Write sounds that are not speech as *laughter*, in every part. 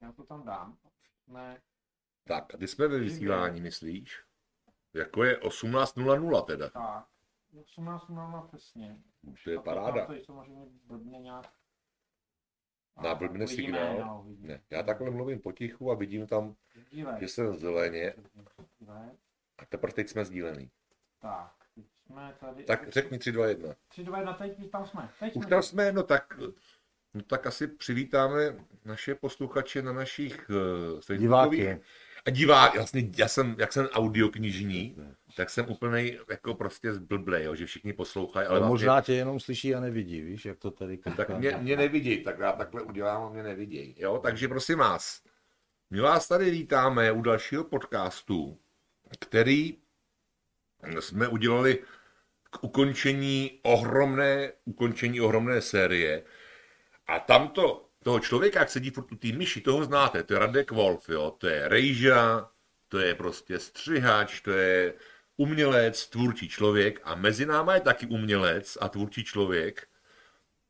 Já to tam dám. Ne. Tak, a ty jsme ve vysílání, myslíš? Jako je 18.00 teda. Tak. 18 mám přesně. To je A paráda. To je samozřejmě blbně nějak. Na blbne signál. no. Ne, já takhle mluvím potichu a vidím tam, Dívej. že jsem zeleně a teprve teď jsme sdílený. Tak, teď jsme tady. Tak řekni 3, 2, 1. 3, 2, 1, teď tam jsme. Teď Už tam jsme, no tak, no tak asi přivítáme naše posluchače na našich uh, facebookových Diváky. a divá, jasně, já jsem, jak jsem audioknižní, tak jsem úplně jako prostě zblblej, jo, že všichni poslouchají, ale Ale vlastně, možná tě jenom slyší a nevidí, víš, jak to tady tak kouká. mě, mě nevidějí, tak já takhle udělám a mě nevidějí, jo, takže prosím vás, my vás tady vítáme u dalšího podcastu, který jsme udělali k ukončení ohromné, ukončení ohromné série a tamto, toho člověka, jak sedí furt u té myši, toho znáte, to je Radek Wolf, jo, to je rejža, to je prostě střihač, to je umělec, tvůrčí člověk. A mezi náma je taky umělec a tvůrčí člověk.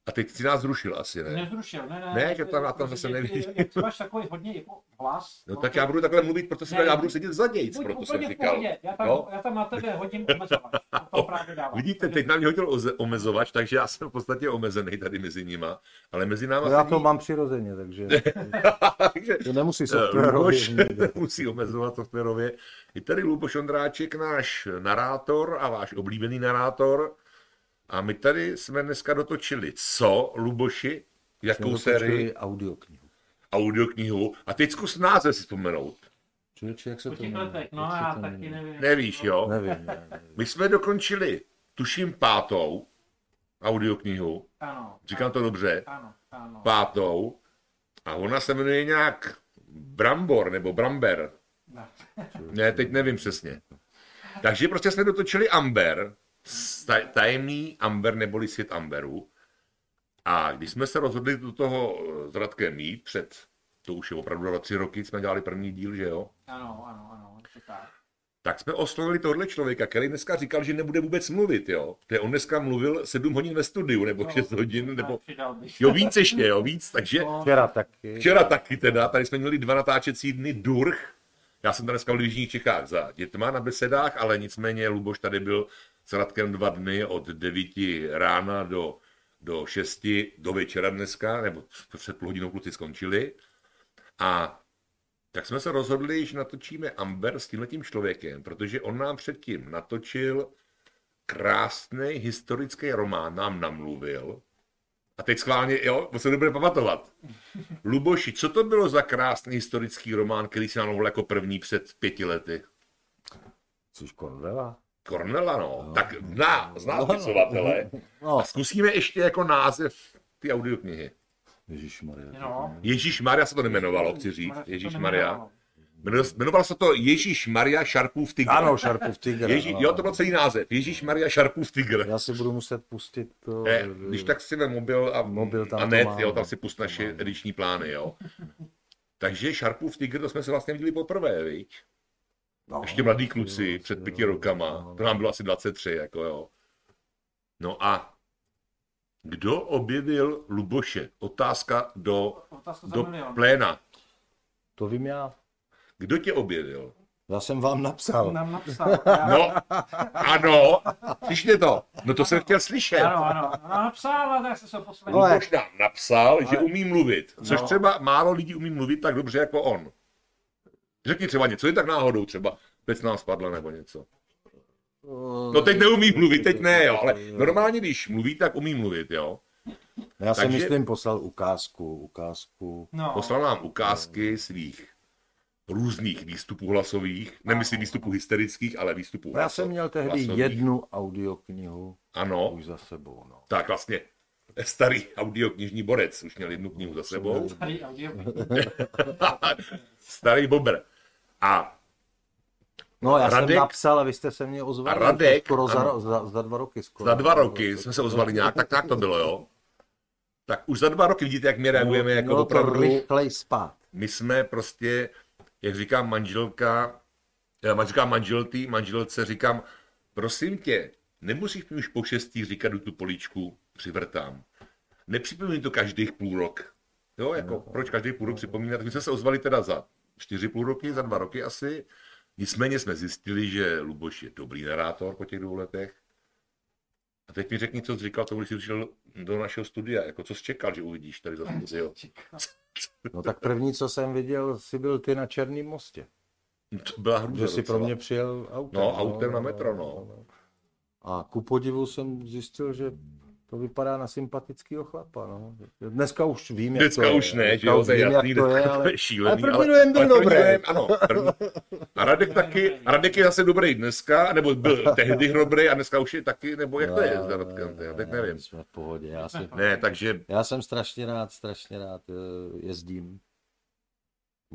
A teď si nás zrušil asi, ne? Nezrušil, ne, ne. Ne, že tam na tom zase nevidí. Jak ty máš takový hodně jako hlas. No tak já budu takhle mluvit, protože Ne, já budu sedět za Buď proto jsem říkal. pohodě, já tam, Jo? já tam na tebe hodím omezovač. To *laughs* právě dávám. Vidíte, teď na mě hodil omezovač, takže já jsem v podstatě omezený tady mezi nima, ale mezi náma No já to mám přirozeně, takže *laughs* takže to nemusí eh, softwarově. *laughs* Musí omezovat softwarově. Je tady Luboš Ondráček, náš narátor a váš oblíbený narátor. A my tady jsme dneska dotočili co, Luboši? Jakou sérii? Audioknihu. Audioknihu. A teď zkus název si vzpomenout. Člověče, jak se to jmenuje? no já taky nevím. Nevíš, jo? Nevím, ne, *laughs* nevím. My jsme dokončili, tuším, pátou audioknihu. Ano. Říkám to dobře. Ano, ano. Pátou. A ona se jmenuje nějak Brambor nebo Bramber. Ne. Ne, teď nevím přesně. Takže prostě jsme dotočili Amber, tajemný Amber neboli svět Amberu. A když jsme se rozhodli do toho eh, s Radkem mít před, to už je opravdu dva, tři roky, jsme dělali první díl, že jo? Ano, ano, ano, to tak. Tak jsme oslovili tohle člověka, který dneska říkal, že nebude vůbec mluvit, jo? Protože on dneska mluvil sedm hodin ve studiu, nebo No, šest hodin, nebo... Jo, víc ještě, jo, víc, takže... No, Včera taky. Včera taky teda, tady jsme měli dva natáčecí dny Durch. Já jsem tady dneska v Jižních Čechách za dětma na besedách, ale nicméně Luboš tady byl Radkem dva dny od 9 rána do, do 6 do večera dneska, nebo před půl hodinou kluci skončili. A tak jsme se rozhodli, že natočíme Amber s tímhletím člověkem, protože on nám předtím natočil krásný historický román, nám namluvil. A teď schválně, jo, to se nebude pamatovat. Luboši, co to bylo za krásný historický román, který si namluvil jako první před pěti lety? Což Cornela? Cornela, no. Tak zná, zná spisovatele. No, A zkusíme ještě jako název ty audioknihy. Ježišmarja. No. Ježíš Maria se to nemenovalo, chci říct. Maria Ježíš. Maria. Jmenovalo se to Ježíš Maria Šarpův tygr. Ano, Šarpův tygr. Ježí, ano. jo, to byl celý název. Ježíš Maria Šarpův tygr. Já si budu muset pustit to. Ne, když tak si ve mobil a, Mobil tam a to net, jo, tam si pust naše ediční plány, jo. Takže Šarpův tygr, to jsme se vlastně viděli poprvé, viď? No, Ještě mladí kluci, před pěti jo, rokama, no. to nám bylo asi 23, jako jo. No a kdo objevil Luboše? Otázka do, Otázka do milion. pléna. To vím já. Kdo tě objevil? Já jsem vám napsal. Nám napsal. *laughs* Já, No, ano, slyšte to. No to jsem chtěl slyšet. Ano, ano. No, napsal, a tak se to poslední. Ale- Luboš nám napsal, že umí mluvit, což No. třeba málo lidí umí mluvit tak dobře jako on. Řekni třeba něco, je tak náhodou třeba, pec nám spadla nebo něco. No teď neumí mluvit, teď ne, jo, ale normálně, když mluví, tak umí mluvit, jo. Já jsem Takže- myslím poslal ukázku, ukázku. No. Poslal nám ukázky svých různých výstupů hlasových, nemyslím výstupů hysterických, ale výstupů já jsem měl tehdy hlasových. jednu audioknihu Ano, už za sebou. No. tak vlastně starý audioknižní borec už měl jednu knihu za sebou. Starý audio. *laughs* starý bobr. A No, já Radek- jsem napsal a vy jste se mě ozvali. A Radek, skoro za, za, za, dva roky. Skoro. za dva roky jsme se ozvali nějak, tak tak to bylo, jo. Tak už za dva roky vidíte, jak my reagujeme jako Mělo to opravdu. rychlej spát. My jsme prostě, jak říká manželka, já říkám manželtý, manželce říkám, prosím tě, nemusíš mi už po šestý říkat, tu políčku přivrtám. Nepřipomínej to každých půl rok. Jo, jako proč každý půl rok připomínat. My jsme se ozvali teda za čtyři půl roky, za dva roky asi. Nicméně jsme zjistili, že Luboš je dobrý narátor po těch dvou letech. A teď mi řekni, co jsi říkal tomu, když jsi přišel do našeho studia, jako co jsi čekal, že uvidíš tady za *laughs* studio. No tak první, co jsem viděl, si byl ty na Černém mostě. To byla hrůza Že si pro mě přijel autem. No, autem na metro, no. A ku podivu jsem zjistil, že to vypadá na sympatického chlapa. No. Dneska už vím, jak Dneska to je. už ne, že Dneska jo, už to je vím, jasný, jak to je, to ale... je šílený. ale první dojem byl ale dobrý. dojem, ano, první. A Radek taky, Radek je zase dobrý dneska, nebo byl tehdy dobrý a dneska už je taky, nebo jak to je s Radkem, já teď nevím. Jsme v pohodě. Já, si, Ne, takže já jsem strašně rád, strašně rád eh, jezdím.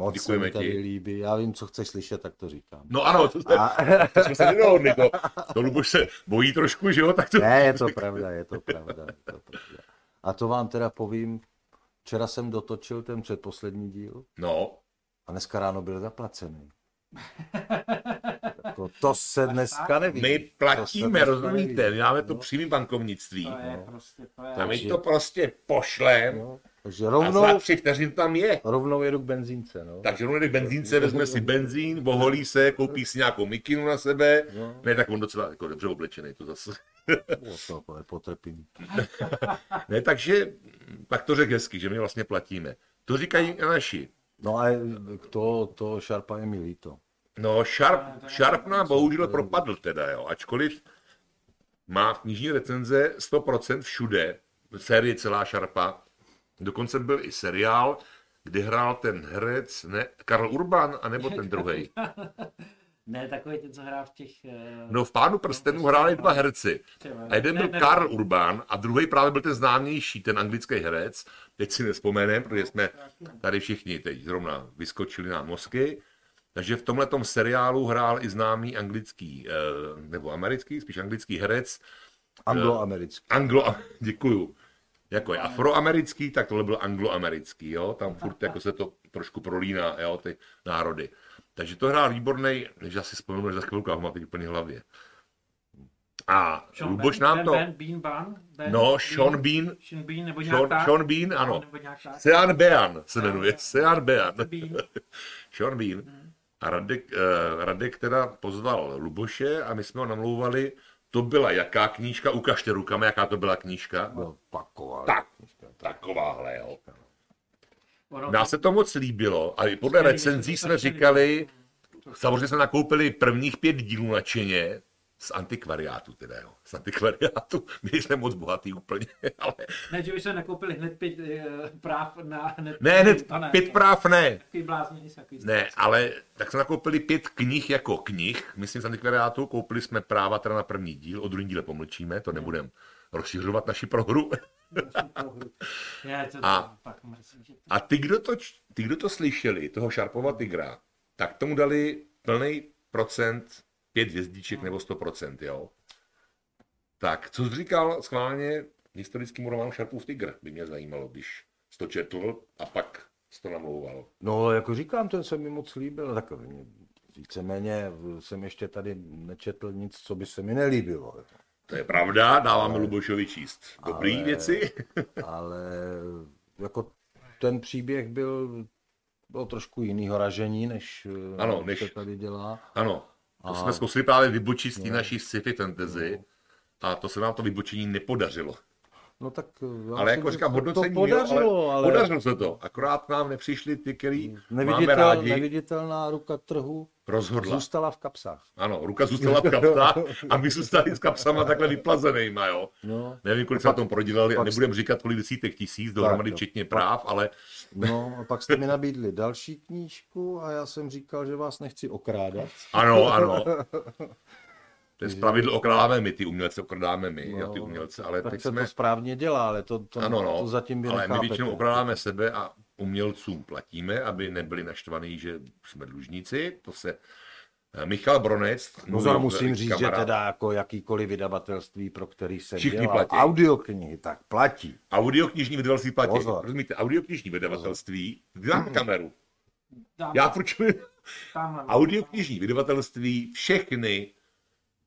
Moc Děkujeme se mi tady ti. líbí. Já vím, co chceš slyšet, tak to říkám. No ano, to, jste, A, *laughs* to jsme se nedohodli, to, to Luboš se bojí trošku, že jo, tak to... ne, je to pravda, je to pravda, je to pravda. A to vám teda povím, včera jsem dotočil ten předposlední díl No, a dneska ráno byl zaplacený. Jako, to se dneska neví. my To platíme, rozumíte, my máme to No. přímým bankovnictví. To je prostě, to je... A my to prostě pošlem No, takže a rovnou, za tři vteřin tam je. rovnou jedu k benzínce. No. Takže rovnou jde k benzínce, vezme si benzín, boholí se, koupí si nějakou mikinu na sebe. No. Ne, tak on docela jako dobře oblečený, to zase. *laughs* To potrpím. *laughs* Ne, takže tak to řekl hezky, že my vlastně platíme. To říkají naši. No a to, to šarpa je mi líto. No, Sharp, je Sharp nám bohužel propadl teda, jo. Ačkoliv má knižní recenze 100% všude, série celá Sharpa. Dokonce byl i seriál, kde hrál ten herec, ne, Karl Urban, anebo ten druhý. *laughs* Ne, takový ten, co hrál v těch... eh, No v Pánu prstenů hráli dva herci. A jeden ne, byl ne, Karl Urban a druhý právě byl ten známější, ten anglický herec. Teď si nespomenem, protože jsme tady všichni teď zrovna vyskočili na mozky. Takže v tomhle seriálu hrál i známý anglický, eh, nebo americký, spíš anglický herec. Angloamerický. Anglo, *laughs* děkuju. Jako je afroamerický, tak tohle byl angloamerický, jo. Tam furt jako se to trošku prolíná, jo, ty národy. Takže to hrál výborný, že asi vzpomenu, že za chvilku, já ho mám teď úplně hlavě. A Sean Luboš Ben- nám Ben- to... Ben, Bean Ban? Ben, No, Sean Bean, Sean Bean, nebo Sean, tak. Sean Bean, ano. Sean Bean se jmenuje, Sean Bean. Bean. Sean Bean. *laughs* A Radek, uh, Radek teda pozval Luboše a my jsme ho namlouvali. To byla jaká knížka? Ukažte rukama, jaká to byla knížka. Byl paková. Tak, takováhle, jo. Ono- Nám se to moc líbilo a i podle recenzí jsme říkali, samozřejmě jsme nakoupili prvních pět dílů nadšeně, z antikvariátu teda, jo. Z antikvariátu. My jsme moc bohatý úplně, *laughs* ale... Ne, že by se nekoupili hned pět eh, práv na hned... Ne, hned to ne. pět práv ne. Takový bláznění, takový Ne, ale tak jsme nakoupili pět knih jako knih, myslím z antikvariátu, koupili jsme práva teda na první díl, o druhém díle pomlčíme, to nebudeme rozšiřovat naši prohru. A- a, ty, kdo to, ty, kdo to slyšeli, toho Šarpova tygra, tak tomu dali plný procent, pět hvězdiček nebo 100%, jo. Tak, co jsi říkal schválně historickému románu Šarpův tygr, by mě zajímalo, když jsi to četl a pak jsi to namlouval. No, jako říkám, ten se mi moc líbil. Tak víceméně jsem ještě tady nečetl nic, co by se mi nelíbilo. To je pravda, dáváme Lubošovi číst dobrý Ale- věci. *laughs* Ale jako ten příběh byl, byl trošku jinýho ražení, než, Ano, než- se tady dělá. Ano, to A- jsme zkusili právě vybočit z té naší sci-fi fantasy a to se nám to vybočení nepodařilo. No tak já Ale jako říkám, to hodnocení podařilo, jo, ale podařilo se to. Akorát nám nepřišli ty, který máme neviditel, rádi, neviditelná ruka trhu rozhodla. zůstala v kapsách. Ano, ruka zůstala v kapsách a my zůstali s kapsama takhle vyplazenýma, jo. No, Nevím, kolik jsme na tom prodělali, a nebudeme říkat, kolik desítek tisíc dohromady, včetně práv, ale no a pak jste mi nabídli další knížku a já jsem říkal, že vás nechci okrádat. ano, ano. *laughs* To je zpravidlo okrádáme my, ty umělce okrádáme my, jo, ty No, umělce, ale Tak teď se jsme... to správně dělá, ale to, to, Ano, no, to zatím vy ale my většinou okrádáme sebe a umělcům platíme, aby nebyli naštvaní, že jsme dlužníci. To se eh, Michal Bronec, Pozor, můj musím říct, kamarád, že teda jako jakýkoliv vydavatelství, pro který jsem Všichni dělal platí. audioknihy, tak platí. Audioknižní vydavatelství platí. Pozor. Rozumíte, audioknižní vydavatelství, dám kameru. Tam, Já proč audioknižní vydavatelství, všechny,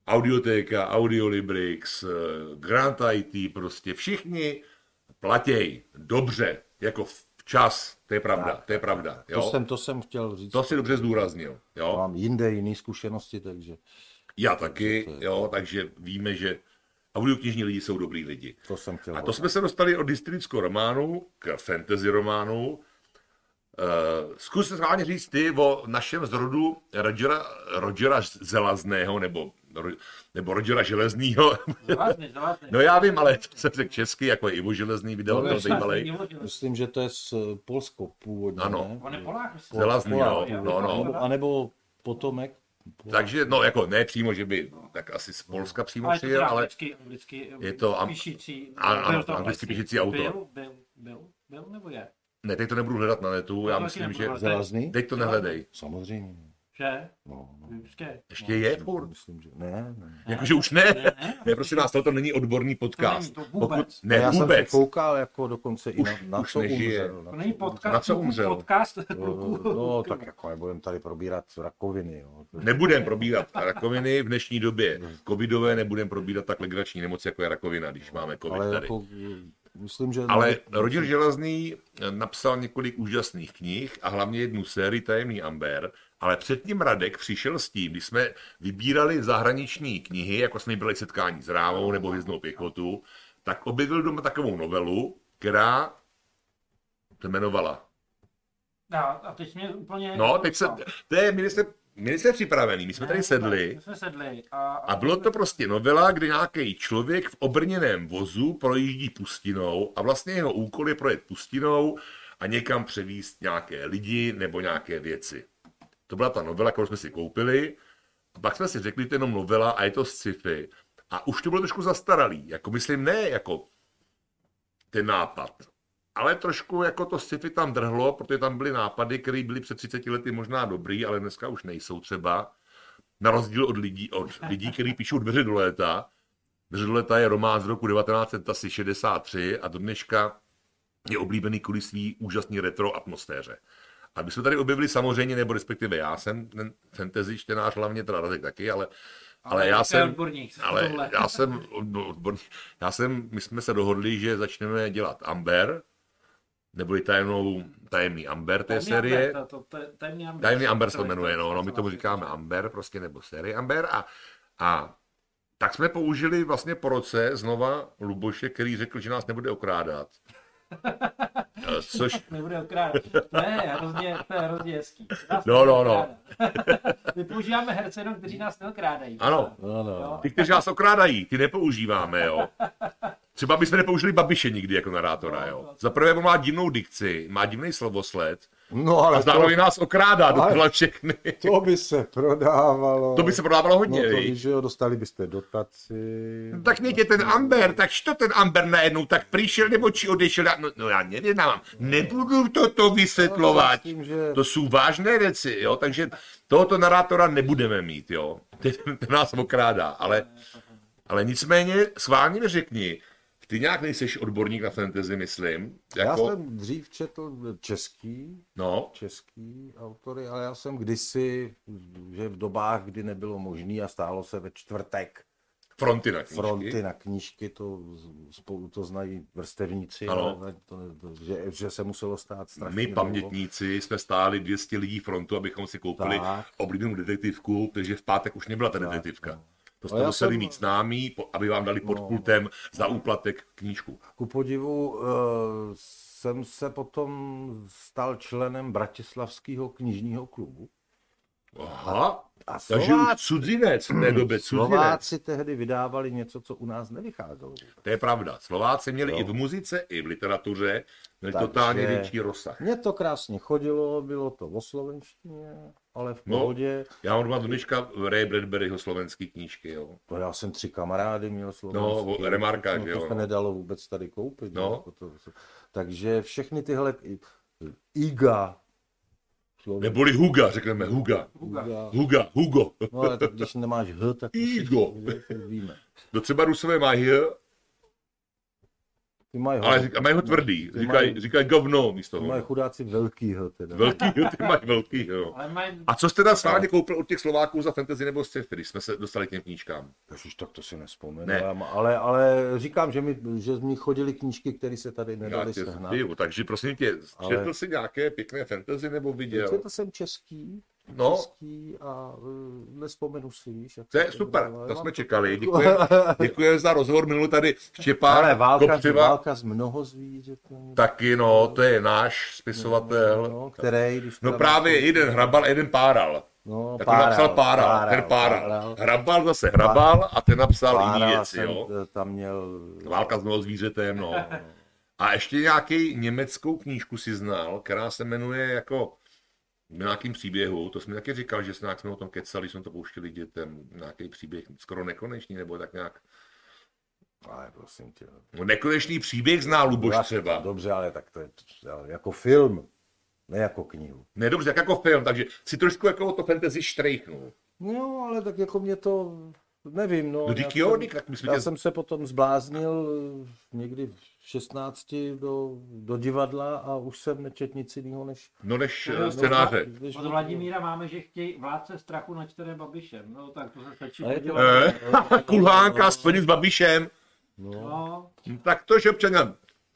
Audiotéka, Audiolibrix, eh, Grant IT, prostě všichni platěj dobře, jako Včas, to je pravda, to je pravda. To Jo? jsem, to jsem chtěl říct. To si dobře zdůraznil. Jo? Mám jinde jiné zkušenosti, takže Já taky, jo, takže víme, že audioknižní lidi jsou dobrý lidi. to jsem chtěl. A to jsme se dostali od historického románu k fantasy románu. Uh, zkus se schválně říct ty o našem zrodu Rogera, Rogera Zelazného, nebo, nebo Rogera Železného. Zavázný, zavázný. no já vím, ale to jsem řekl česky, jako Ivo Železný vydavatel No, bývalej. Myslím, že to je z eh, Polsko původně, Ano. ne? On je Polák. Zelazný, no, Polák, no, no. Nebo, a nebo potomek. Takže, no jako ne přímo, že by tak asi z Polska přímo Ale je to přijel, ale anglicky, anglicky je to am- píšící. Ano, ano, byl to anglicky píšící autor. Byl, byl, byl, byl nebo je? ne, teď to nebudu hledat na netu, já myslím, že. Zelazný? teď to nehledej. Samozřejmě. Že? No, no. Vždycky. Ještě je furt. Myslím, že ne, ne. Jakože už ne. Ne, ne. Ne, prosím vás, tohle není odborný podcast. To není to vůbec. ne, já jsem vůbec. se koukal jako dokonce i na, na už co nežije. umřel. na To není co- podcast, Na co umřel? podcast No, no, tak jako nebudeme tady probírat rakoviny. Jo. Nebudem probírat rakoviny v dnešní době. Covidové nebudem probírat tak legrační nemoci, jako je rakovina, když máme covid Ale tady. jako, myslím, že... Ale Roger Železný napsal několik úžasných knih a hlavně jednu sérii Tajemný Amber, ale předtím Radek přišel s tím, když jsme vybírali zahraniční knihy, jako jsme byli setkání s Rávou nebo Hvězdnou pěchotu, tak objevil doma takovou novelu, která se jmenovala. A, a teď mě úplně... No, teď se, to je, my jsme připravený, my jsme tady sedli My jsme sedli. A, a bylo to prostě novela, kde nějaký člověk v obrněném vozu projíždí pustinou a vlastně jeho úkol je projet pustinou a někam převíst nějaké lidi nebo nějaké věci. To byla ta novela, kterou jsme si koupili. A pak jsme si řekli, to je jenom novela a je to sci-fi. A už to bylo trošku zastaralý. Jako myslím, ne jako ten nápad. Ale trošku jako to sci-fi tam drhlo, protože tam byly nápady, které byly před 30 lety možná dobrý, ale dneska už nejsou třeba. Na rozdíl od lidí, od lidí, kteří píšou Dveře do léta. Dveře do léta je román z roku 1963 a do dneška je oblíbený kvůli svý úžasný retro atmosféře. A my jsme tady objevili samozřejmě, nebo respektive já jsem ten fantasy čtenář, hlavně teda Radek taky, ale, ale já to je jsem, odborník ale tomhle. já jsem, odborný, já jsem, my jsme se dohodli, že začneme dělat Amber, neboli tajemnou, tajemný Amber té Tajemný série. Amber, to- to- Tajemný Amber. Tajemný Amber se to jmenuje, no, no my tomu říkáme Amber, prostě nebo série Amber a, a tak jsme použili vlastně po roce znova Luboše, který řekl, že nás nebude okrádat. Eh, Což, *laughs* Nebude okrádat. To je hrozně, to je hrozně hezký. Nás No, no, no. My používáme herce jenom, kteří nás neokrádají. ano, No, no. Jo. ty, kteří nás okrádají, ty nepoužíváme, jo. Třeba bychom nepoužili Babiše nikdy jako narátora, jo. Za prvé on má divnou dikci, má divný slovosled no ale a zároveň nás okrádá Ale- dokola všechny. to, to by se prodávalo. To by se prodávalo hodně, No to víš, že jo, dostali byste dotaci. Tak někde ten Amber, tak što ten Amber najednou tak přišel nebo či odešel? No, no já nevím, mám. nebudu toto vysvětlovat. Myslím, že To jsou vážné věci, jo, takže tohoto narátora nebudeme mít, jo. Ten, ten nás okrádá, ale, ale nicméně sválně mi řekni, ty nějak nejseš odborník na fantasy, myslím. já Jako, jsem dřív četl český, no, český autory, ale já jsem kdysi, že v dobách, kdy nebylo možné a stálo se ve čtvrtek fronty na knížky. fronty na knížky, to spolu to znají vrstevníci, Ano. ale to, to, že, že se muselo stát strašně My dlouho. pamětníci jsme stáli 200 lidí frontu, abychom si koupili Tak. oblíbenou detektivku, takže v pátek už nebyla ta detektivka. To jste museli jsem- mít s námi, po- aby vám dali pod No. pultem za úplatek knížku. Ku podivu uh, jsem se potom stal členem Bratislavského knižního klubu. Aha, A takže Slováci, cudzinec v té době, cudzinec. Slováci tehdy vydávali něco, co u nás nevycházelo. vůbec. To je pravda. Slováci měli Jo. i v muzice, i v literatuře, měli Takže- totálně větší rozsah. Mně to krásně chodilo, bylo to o slovenštině, ale v No. pohodě. Já mám do dneška Ray Bradburyho slovenský knížky, jo. No, já jsem tři kamarády měl No, slovenský. o Remarka, no, že to jo, se no. nedalo vůbec tady koupit. No. Jako to, takže všechny tyhle Iga, sloven- Neboli Huga, řekneme Huga. Huga. Huga, Hugo. No ale tak když nemáš H, tak Igo. víme. No třeba Rusové mají H, Ty mají, Ale říkají, mají ho tvrdý, říkají, mají- říkají govno místo ty mají toho. chudáci velkýho teda. Velký, ty *laughs* mají velký, jo. Ale mají... A co jste teda stále koupil od těch Slováků za fantasy nebo sci-fi, když jsme se dostali k těm knížkám? Ježiš, tak to si nespomenu. Ne. Ale, ale říkám, že mi, že z ní chodily knížky, které se tady tě sehnat. zdiju, takže prosím tě, Ale- četl jsi nějaké pěkné fantasy nebo viděl? Četl jsem český, No. a uh, nespomenu si, víš. Jak To je super, to jsme čekali. Děkujeme děkujem *laughs* za rozhovor minulý tady Štěpán Ale válka, Kopřiva. válka z mnoho zvířat. Taky no, to je náš spisovatel. No, který, když No právě jeden hrabal a jeden páral. No, Tak on napsal páral, ten páral. páral. Hrabal zase hrabal a ten napsal jiný Páral věci, jsem jo. eh, tam měl... Válka s mnoho zvířetem, no. A ještě nějaký německou knížku si znal, která se jmenuje jako nějakým příběhu, to jsme taky říkal, že jsme, nějak jsme o tom kecali, jsme to pouštěli dětem, nějaký příběh skoro nekonečný, nebo tak nějak. Ale prosím tě. No, nekonečný příběh zná Luboš Já- třeba. Dobře, ale tak to je jako film, ne jako knihu. Ne, dobře, tak jako film, takže si trošku jako to fantasy štrejchnul. No, ale tak jako mě to, nevím, no. No, já díky jo, jsem- dík, tak my jsme Já tě... jsem se potom zbláznil eh, někdy v 16 do, do divadla a už jsem nečet nic jiného než... No než No, eh, scénáře. než- Od Vladimíra máme, že chtějí vládce strachu načtené Babišem. No tak to se stačí je podívat. Eh, *laughs* Kulhánka spojený s Babišem. No, No, No, Tak to, že občanem.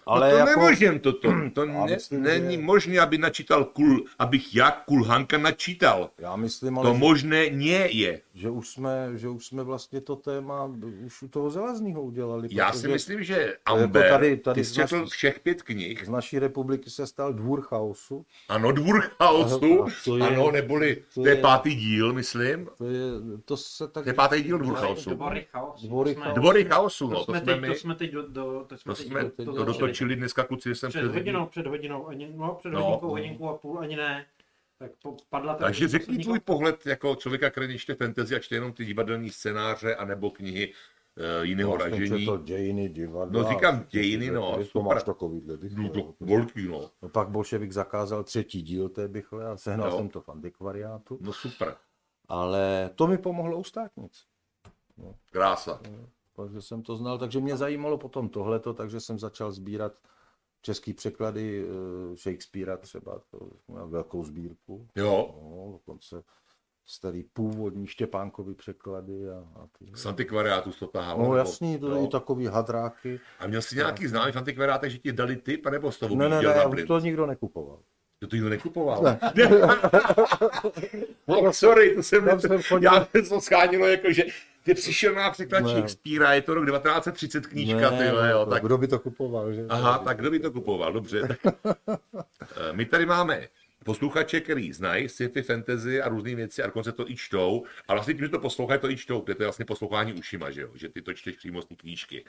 Ale no to jako- nemůžem toto. To Já ne, myslím, není že- možné, aby načítal kul, abych já Kulhánka načítal. já myslím, ale To že, možné nie je. že, už jsme, že už jsme vlastně to téma už u toho Zelazního udělali. Já si myslím, že jako Amber, tady- tady ty jsi četl všech pět knih. Z naší republiky se stal dvůr chaosu. Ano, Dvůr chaosu. A to je- Ano, neboli, to to je je- pátý díl, myslím. To, je, to se tak... To je pátý díl Dvůr chaosu. Dvory chaosu. Dvory To jsme- chaosu. Dvory chaosu, no, To to jsme jsme teď, my, to jsme teď do, do, to jsme to teď jsme do, to to dotočili. Dotočili dneska kluci, jsem Před před hodinou, před hodinou, ani, no před No. hodinkou, hodinku a půl, ani ne. Tak po, padla ta Takže řekni poslední tvůj pohled jako člověka, který čte fantasy a čte jenom ty divadelní scénáře anebo knihy uh, jiného jsem ražení. četl dějiny, divadla. No, říkám dějiny, no, To super. máš takovýhle No, bychle. to velký, no. No pak bolševik zakázal třetí díl té bychle a sehnal Jo. jsem to v antikvariátu. No super, Ale to mi pomohlo u státnic. krása. Takže jsem to znal, takže mě zajímalo potom tohleto, takže jsem začal sbírat český překlady eh, Shakespearea třeba, to mám velkou sbírku. Jo, No, dokonce starý původní Štěpánkovy překlady a, a ty. z antikvariátu to tahal. No nebo- jasný, to jo. i takový hadráky. A měl jsi nějaký známý v antikvariátech, že ti dali tip, anebo z toho Ne, ne, ne, to nikdo nekupoval. To ty ho nekupoval. Ne. *laughs* no, sorry, to jsem, Tam jsem chodil- já jsem to schánilo, jako že ty přišel na překlad Ne. Shakespearea, je to rok 1930 knížka, ty jo, to- tak Kdo by to kupoval, že? Aha, tak kdo by to kupoval, dobře. Tak. *laughs* My tady máme posluchače, který znají sci-fi, fantasy a různé věci a dokonce to i čtou. A vlastně tím, že to poslouchají, to i čtou. To je vlastně poslouchání ušima, že jo? Že ty to čteš přímo z té knížky.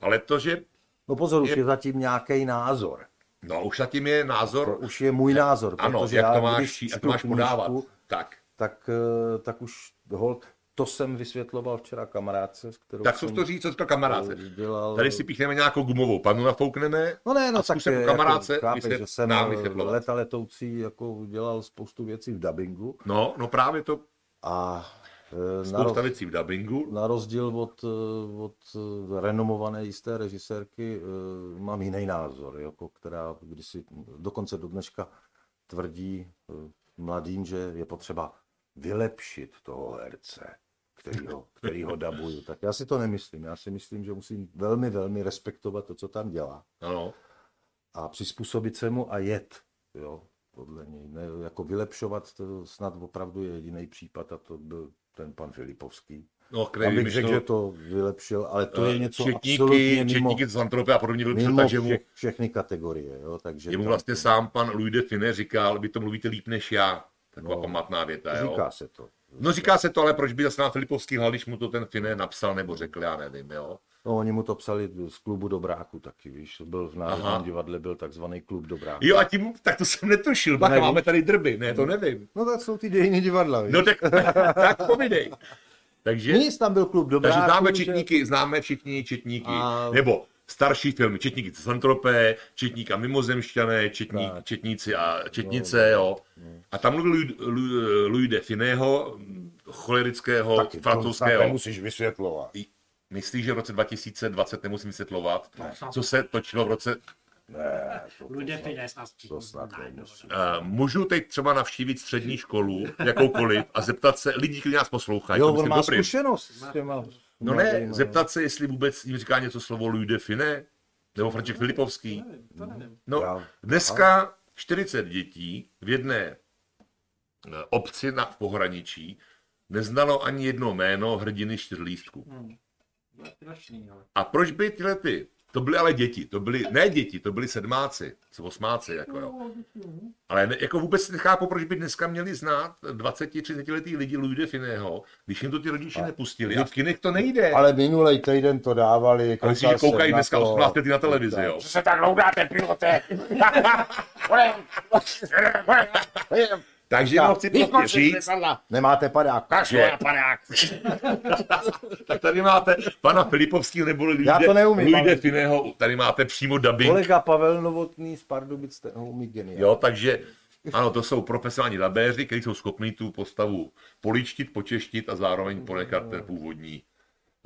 Ale to, že, No pozor, už Je- je zatím nějaký názor. no už zatím je To názor, už je můj názor. ano, jak já, to máš, jak to máš podávat. knížku, Tak. Tak, eh, tak už hold, to jsem vysvětloval včera kamarádce, s kterou Tak co jsem to říct, co říkal kamarádce. dělal... Tady si píchneme nějakou gumovou panu, nafoukneme. No ne, no a tak je, kamarádce jako, chápeš, že jsem nám eh, vysvětlovat. leta letoucí jako dělal spoustu věcí v dubbingu No, no právě to a eh, na, spousta roz, věcí v dubbingu. na rozdíl od, eh, od renomované jisté režisérky mám jiný názor, jako která kdysi dokonce do dneška tvrdí mladým, že je potřeba vylepšit toho herce, který ho, který ho dabuju. Tak já si to nemyslím. Já si myslím, že musím velmi, velmi respektovat to, co tam dělá Ano. a přizpůsobit se mu a jet. Jo, podle něj. Ne, jako vylepšovat to snad opravdu je jediný případ a to byl ten pan Filipovský. No, který Abych řekl, že to vylepšil, ale to je eh, něco četníky, absolutně mimo, četníky z Antropy a podobně byl mimo tak, že mu, vše, všechny kategorie. Jo, takže jemu tam- vlastně sám pan Louis de Fine říkal, vy to mluvíte líp než já. Taková No, památná věta, jo. Říká se to. No říká se to, ale proč by zase na Filipovský hlal, když mu to ten Fine napsal nebo řekl, já nevím, jo. No, oni mu to psali z klubu Dobráku taky, víš, byl v Národním divadle, byl takzvaný klub Dobráku. Jo a tím, tak to jsem netušil, bacha, Nevíš? máme tady drby, ne, to nevím. No tak jsou ty dějiny divadla, víš. No tak, tak povídej. Takže, Nic, tam byl klub Dobráku. takže známe že- četníky, známe všichni četníky, A- nebo starší filmy, četníky z Antropé, četníka mimozemšťané, četník, Tak. četníci a četnice, jo. A tam mluvil Louis, de Finého, cholerického, Taky, to francouzského. nemusíš vysvětlovat. myslíš, že v roce 2020 nemusím vysvětlovat, snad. co se točilo v roce... Ne, to, to, snad- to snad. Uh, můžu teď třeba navštívit střední školu, jakoukoliv, a zeptat se lidí, kteří nás poslouchají. Jo, to on má dobrý. zkušenost s těma No ne, mladýma, zeptat se, jestli vůbec jim říká něco slovo Louis de Fine, nebo František Filipovský. To nevím. No, dneska 40 dětí v jedné eh, obci na, v pohraničí neznalo ani jedno jméno hrdiny čtyřlístku. Hmm. A proč by tyhle ty, to byly ale děti, to byly, ne děti, to byli sedmáci, osmáci, jako jo. Ale ne, jako vůbec nechápu, proč by dneska měli znát 20-30 letý lidi Louis de Fineho, když jim to ty rodiče nepustili. A v kinech to nejde. Ale minulý týden to dávali. Ale si, že koukají na dneska to. 18 letý na televizi, jo. Co se tak loudáte, pilote? *laughs* Takže jenom chci prostě říct, Nemáte padák. Na padák. *laughs* tak tady máte pana Filipovského nebo Louis Já to neumím, Louis ale- de Fineho, tady máte přímo dubbing. Kolega Pavel Novotný z Pardubic ten ho umí geniálně. Jo, takže ano, to jsou profesionální dabéři, kteří jsou schopní tu postavu poličtit, počeštit a zároveň ponechat ten původní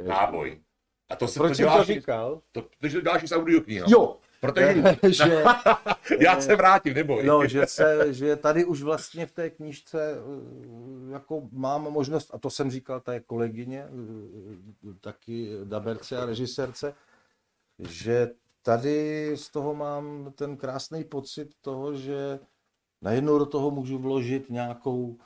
náboj. A to se Proč to jsi to děláš, říkal? to, to, to děláš i s audioknihou. Jo, Protože *laughs* že, *laughs* já se vrátím, neboj. no, že, se, že tady už vlastně v té knížce eh, jako mám možnost, a to jsem říkal té kolegyně, eh, taky daberce a režisérce, že tady z toho mám ten krásný pocit toho, že najednou do toho můžu vložit nějakou,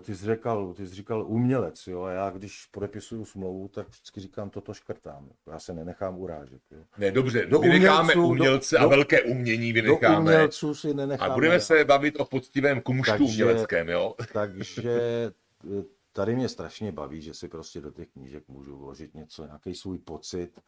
ty jsi říkal, ty jsi říkal umělec, jo, a já když podepisuju smlouvu, tak vždycky říkám, toto škrtám, já se nenechám urážet, jo. Ne, dobře, Do vynecháme umělců, do- umělce a do- velké umění Do vynecháme. umělců si nenechám A budeme se bavit o poctivém kumštu Takže- uměleckém, jo? *laughs* Takže eh, tady mě strašně baví, že si prostě do těch knížek můžu vložit něco, nějaký svůj pocit.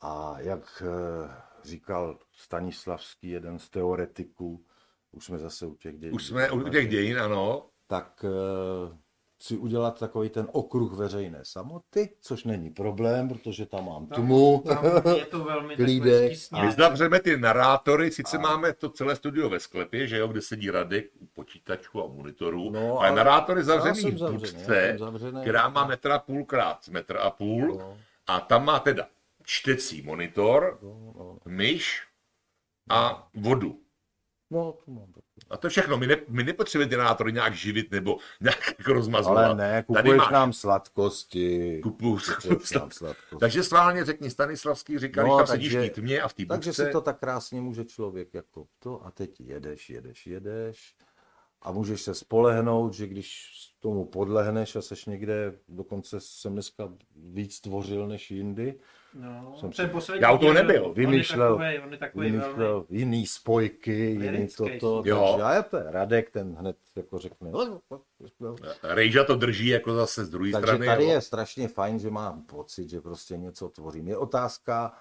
A jak eh, říkal Stanislavský, jeden z teoretiků, už jsme zase u těch dějin. Už jsme u těch dějin, ano. Tak eh, chci udělat takový ten okruh veřejné samoty, což není problém, protože tam mám tmu. Tam je to velmi *laughs* Klídek. My zavřeme ty narátory, sice máme to celé studio ve sklepě, že jo, kde sedí Radek u počítačů a monitorů, No, ale ale narátory zavřený v budce, zavřený. která má metr a půl krát metr a půl No. a tam má teda čtecí monitor, No, no. myš a vodu. No, to mám taky. A to je všechno. My, ne, my nepotřebujeme narátory nějak živit nebo *laughs* nějak jako rozmazovat. Ale ne, Tady kupuješ máš nám sladkosti. kupu. Kupuješ nám sladkosti. Takže sválně řekni, Stanislavský říká, No, když tam sedíš v takže- tmě a v té Takže si to tak krásně může člověk jako to a teď jedeš, jedeš, jedeš a můžeš se spolehnout, že když tomu podlehneš a seš někde, dokonce jsem dneska víc tvořil než jindy, No, Jsem ten si- poslední Já u toho nebyl. on je Vymýšlel- takovej- On je takový velmi... vymýšlel jiný spojky, jiný toto, Jo. takže a je to Radek, ten hned jako řekne, Rejža to drží jako zase z druhé Takže strany. tady jo. je strašně fajn, že mám pocit, že prostě něco tvořím. Je otázka,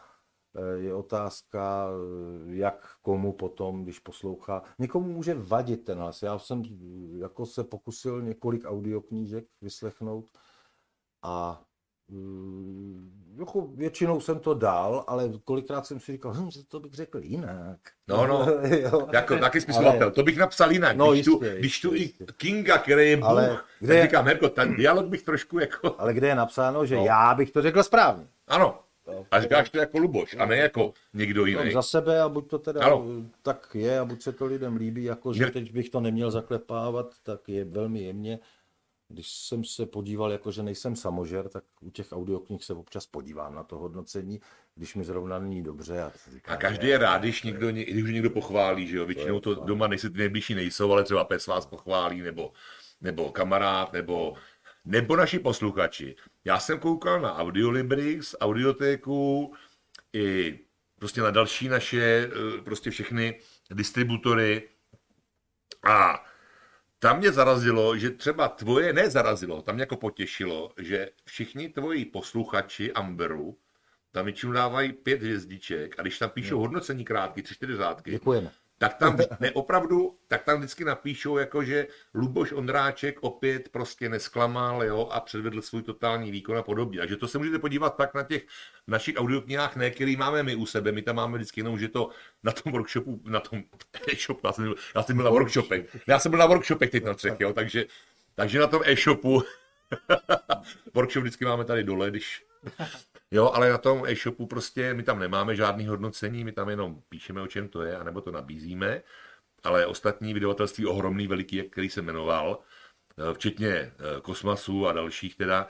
eh, je otázka, eh, jak komu potom, když poslouchá. Někomu může vadit ten hlas. Já jsem eh, jako se pokusil několik audioknížek vyslechnout a jako většinou jsem to dal, ale kolikrát jsem si říkal, hm, že to bych řekl jinak. No, no. *laughs* jo. Jako taky Ale- spisovatel, to bych napsal jinak. No, když, tu, jistě, když tu jistě, i Kinga, který je Bůh, Ale tak kde je- říkám, Herko, ten dialog bych trošku jako, *laughs* Ale kde je napsáno, že No. já bych to řekl správně. ano. A říkáš to jako Luboš, a ne jako někdo jiný. za sebe a buď to teda Ano. tak je a buď se to lidem líbí, jako že teď bych to neměl zaklepávat, tak je velmi jemně. Když jsem se podíval, jako že nejsem samožer, tak u těch audioknih se občas podívám na to hodnocení, když mi zrovna není dobře. A, říkám, A každý je rád, když někdo, ně- když už někdo pochválí, že jo. Většinou to doma nejsi ty nejbližší nejsou, ale třeba pes vás pochválí, nebo, nebo kamarád, nebo, nebo naši posluchači. Já jsem koukal na Audiolibrix, Audiotéku, i prostě na další naše, eh, prostě všechny distributory. A tam mě zarazilo, že třeba tvoje, ne zarazilo, tam mě jako potěšilo, že všichni tvoji posluchači Amberu tam většinou dávají pět hvězdiček a když tam píšou hodnocení krátky, tři, čtyři řádky, Děkujeme. Tak tam ne opravdu, tak tam vždycky napíšou jako, že Luboš Ondráček opět prostě nesklamal, jo, a předvedl svůj totální výkon a podobně. Takže to se můžete podívat pak na těch našich audioknihách, ne, který máme my u sebe. My tam máme vždycky jenom, že to na tom workshopu, na tom e-shopu, já jsem, byl- já jsem byl na workshopech. Já jsem byl na workshopech teď na třech, jo, takže, takže na tom e-shopu *laughs* Workshop vždycky máme tady dole, když Jo, ale na tom e-shopu prostě my tam nemáme žádný hodnocení, my tam jenom píšeme, o čem to je, anebo to nabízíme, ale ostatní vydavatelství ohromný, veliký, který se jmenoval, eh, včetně eh, Kosmasu a dalších teda,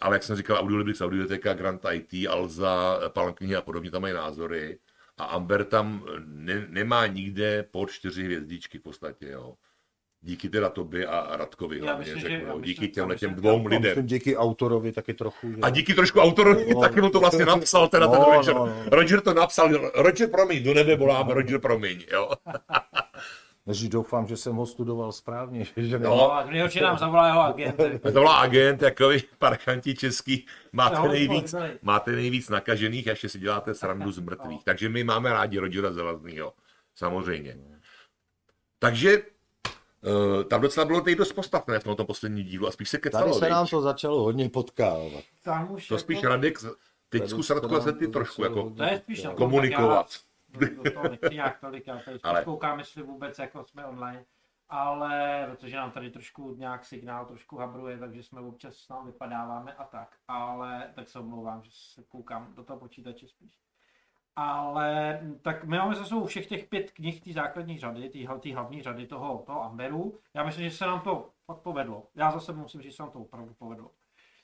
ale jak jsem říkal, Audiolibrix, Audioteka, Grant IT, Alza, eh, Palanknihy a podobně tam mají názory. A Amber tam ne, nemá nikde pod čtyři hvězdičky v podstatě, jo. Díky teda tobě a Radkovi Já hlavně, myslím, že- řeknu, já jo. myslím- díky těm že- dvou No, lidem. myslím, díky autorovi taky trochu. Že... A díky trošku autorovi, No. taky mu to vlastně napsal, teda ten No, Roger. no, no. Roger to napsal, Roger promiň, do nebe voláme, Roger promiň, jo. *laughs* Než doufám, že jsem ho studoval správně, že. No. No, a nejhorší nám zavolá jeho agent. *laughs* To byla agent, takový parchanti český, máte No, nejvíc, je- máte nejvíc nakažených, a ještě si děláte srandu z mrtvých. Takže my máme rádi Rogera Zelaznýho, samozřejmě. Takže uh, tam docela bylo teď dost postav, ne, v tomto posledním dílu, a spíš se kecalo, Tady se nám to začalo hodně potkávat. Tam už To jako- spíš Radek, teď Tady zkus se Radku nám zase ty to trošku jako To je spíš tom, komunikovat. tak já Do, toho nechci nějak tolik, já tady Ale- ale... koukám, jestli vůbec jako jsme online, ale protože nám tady trošku nějak signál trošku habruje, takže jsme občas s námi vypadáváme a tak, ale tak se omlouvám, že se koukám do toho počítače spíš. Ale tak my máme za sebou všech těch pět knih té základní řady, té hlavní řady toho, toho Amberu. Já myslím, že se nám to fakt povedlo. Já zase musím říct, že se nám to opravdu povedlo.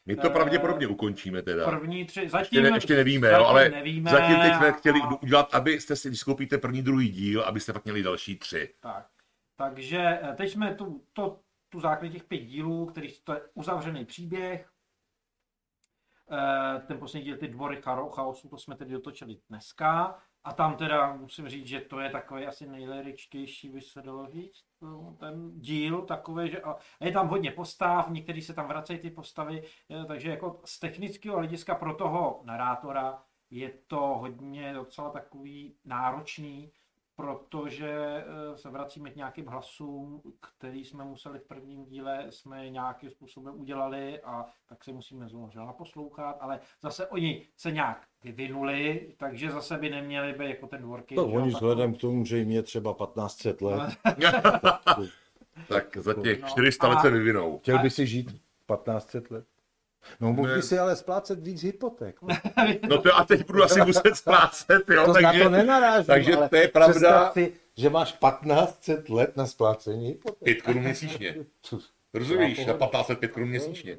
My to Eh, pravděpodobně ukončíme teda. První tři, zatím, Ještě, ne, ještě nevíme, jo, zatím ale nevíme, zatím teď jsme chtěli a- udělat, abyste si, když koupíte první, druhý díl, abyste pak měli další tři. Tak. Takže eh, teď jsme tu, to, tu základní těch pět dílů, který to je uzavřený příběh. Eh, Ten poslední díl, ty dvory chaosu, to jsme tedy dotočili dneska. A tam teda musím říct, že to je takový asi nejliričtější, by se dalo říct, ten díl takový, že a a je tam hodně postav, některý se tam vracejí ty postavy, eh, takže jako z technického hlediska pro toho narátora je to hodně docela takový náročný, protože eh, se vracíme k nějakým hlasům, který jsme museli v prvním díle, jsme nějakým způsobem udělali a tak se musíme znovu naposlouchat, ale zase oni se nějak vyvinuli, takže zase by neměli být jako ten dvorky. To oni vzhledem k tomu, že jim je třeba 1500 let, *laughs* Tak za těch No, 400 let a- se vyvinou. chtěl by si žít 1500 let? No mohl by si ale splácet víc hypoték. *laughs* No to a teď budu asi muset *laughs* splácet, jo, To takže... na to nenarážím, takže ale to je pravda. Si, že máš 1500 let na splácení hypoték. 5 korun měsíčně. Rozumíš? Na pohoda. 1505 korun měsíčně.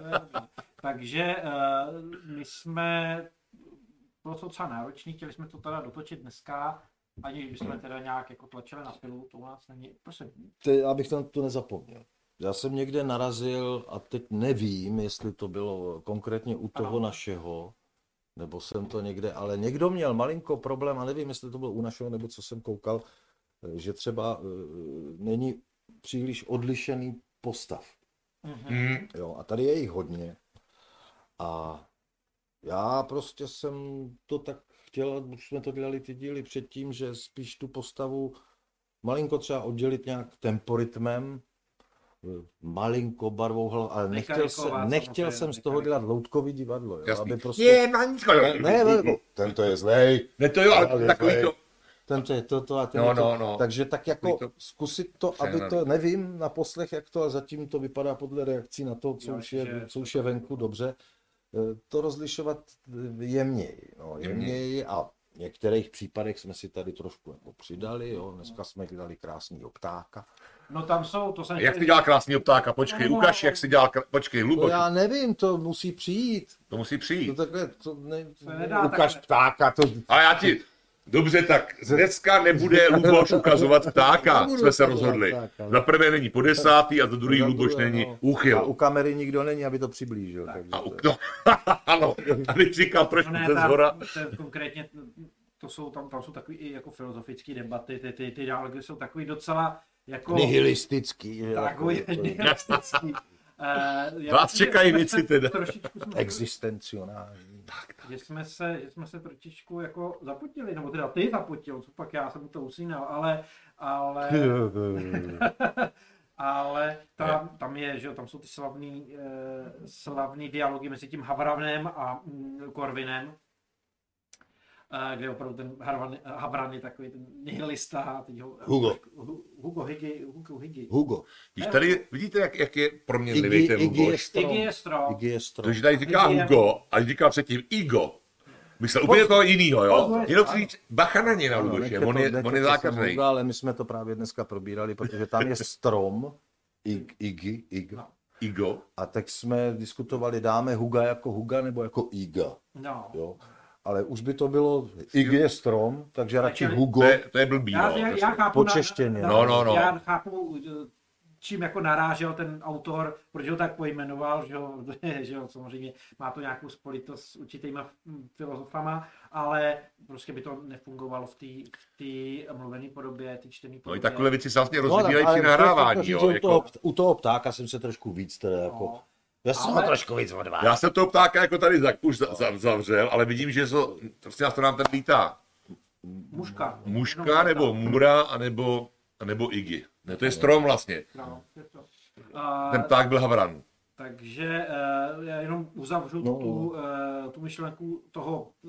*laughs* Takže uh, my jsme, bylo to docela náročné, chtěli jsme to teda dotočit dneska, aniž bychom teda nějak jako tlačili na pilu, to u nás není, prosím. Ty, abych tam to nezapomněl. Já jsem někde narazil a teď nevím, jestli to bylo konkrétně u toho Ano. našeho, nebo jsem to někde, ale někdo měl malinko problém a nevím, jestli to bylo u našeho, nebo co jsem koukal, eh, že třeba eh, není příliš odlišený postav. Mhm. Hmm. Jo, a tady je jich hodně. A já prostě jsem to tak chtěl, už jsme to dělali ty díly předtím, že spíš tu postavu malinko třeba oddělit nějak temporitmem, malinko barvou hlavy, ale nechtěl, jsem, Nekarikovat, nechtěl jsem z toho dělat loutkový divadlo, jo, Jasný. aby prostě... Je, maničko. Ne, ne, ne, tento je zlej, Ne, to jo, ale Ale takový zlej. to... tento je toto a ten No, je to. no, no. Takže tak jako to zkusit to, aby to, nevím na poslech, jak to, a zatím to vypadá podle reakcí na to, co, Jo, už je, že- co už je venku dobře, eh, to rozlišovat jemněji, no, jemněji a v některých případech jsme si tady trošku jako přidali, jo, dneska jsme dali krásný ptáka. No tam jsou, to jsem Jak ty dělá krásný ptáka? Počkej, No, ukaž, jak si dělá... kr- Počkej, To Luboš, já nevím, to musí přijít. to musí To přijít. takhle, to ne, To nedá ukaž takhle. ptáka, to A já ti... Dobře, tak dneska nebude *laughs* Luboš ukazovat ptáka, Nebudu jsme se rozhodli. ptáka. Za prvé není po desátý a za druhý Luboš není no. A u úchyl. kamery nikdo není, aby to přiblížil. Takže A u, to- no, *laughs* ano, a teď říkal trošku No ne, tam, zhora. to je konkrétně, to jsou, tam, tam jsou takový i jako filozofické debaty, ty, ty, ty dialogy jsou takový docela jako... nihilistický. Takový jako- jako- nihilistický. *laughs* Já Vás čekají jsme věci se teda. Trošičku jsme, Existencionální. že jsme se, že jsme se trošičku jako zapotili, nebo teda ty zapotil, co pak já jsem to usínal, ale, ale, *laughs* ale tam, tam je, že jo, tam jsou ty slavný, eh, slavný dialogy mezi tím Havranem a mm, Korvinem. Eh, kde opravdu ten Harvan, Habran je takový ten nihilista. teď ho, Hugo. Hu- Hugo Higgy. Hugo Higgy. Hugo. Když tady vidíte, jak, jak je pro mě Iggy, ten Iggy je strom. Iggy je strom. Iggy je strom. Takže tady říká Iggy Hugo a říká předtím Igo. Myslel úplně toho jinýho, jo? Jenom chci říct, bacha na ně na je on to- je, on je zákazný. Ale my jsme to právě dneska probírali, protože tam je strom, Ig, Iggy, Ig. No. Igo. A tak jsme diskutovali, dáme Huga jako Huga nebo jako Iga. No. Jo? Ale už by to bylo, Ig je strom, takže radši Hugo. To je, to je blbý, Já, no. já, prostě. já chápu, Počeštěně. Na, No, no, no. Já chápu, čím jako narážel ten autor, proč ho tak pojmenoval, že jo, *laughs* že jo samozřejmě má to nějakou spojitost s určitýma hm, filozofama, ale prostě by to nefungovalo v té v mluvené podobě, té čtené No i podobě. takové věci se vlastně No, tak, rozvírají ale při nahrávání, říct, jo. že U, toho, Jako, u toho ptáka jsem se trošku víc teda jako... No. Já jsem Ale- ho trošku víc odváděl. já jsem toho ptáka jako tady za, už za, za, zavřel, ale vidím, že to, prostě nás to nám ten lítá. Muška. Muška, nebo můra, anebo, anebo Iggy. Ne, to je strom vlastně. No, je to. A, Ten pták byl havran. Takže uh, já jenom uzavřu No, no, tu, uh, tu myšlenku toho, eh,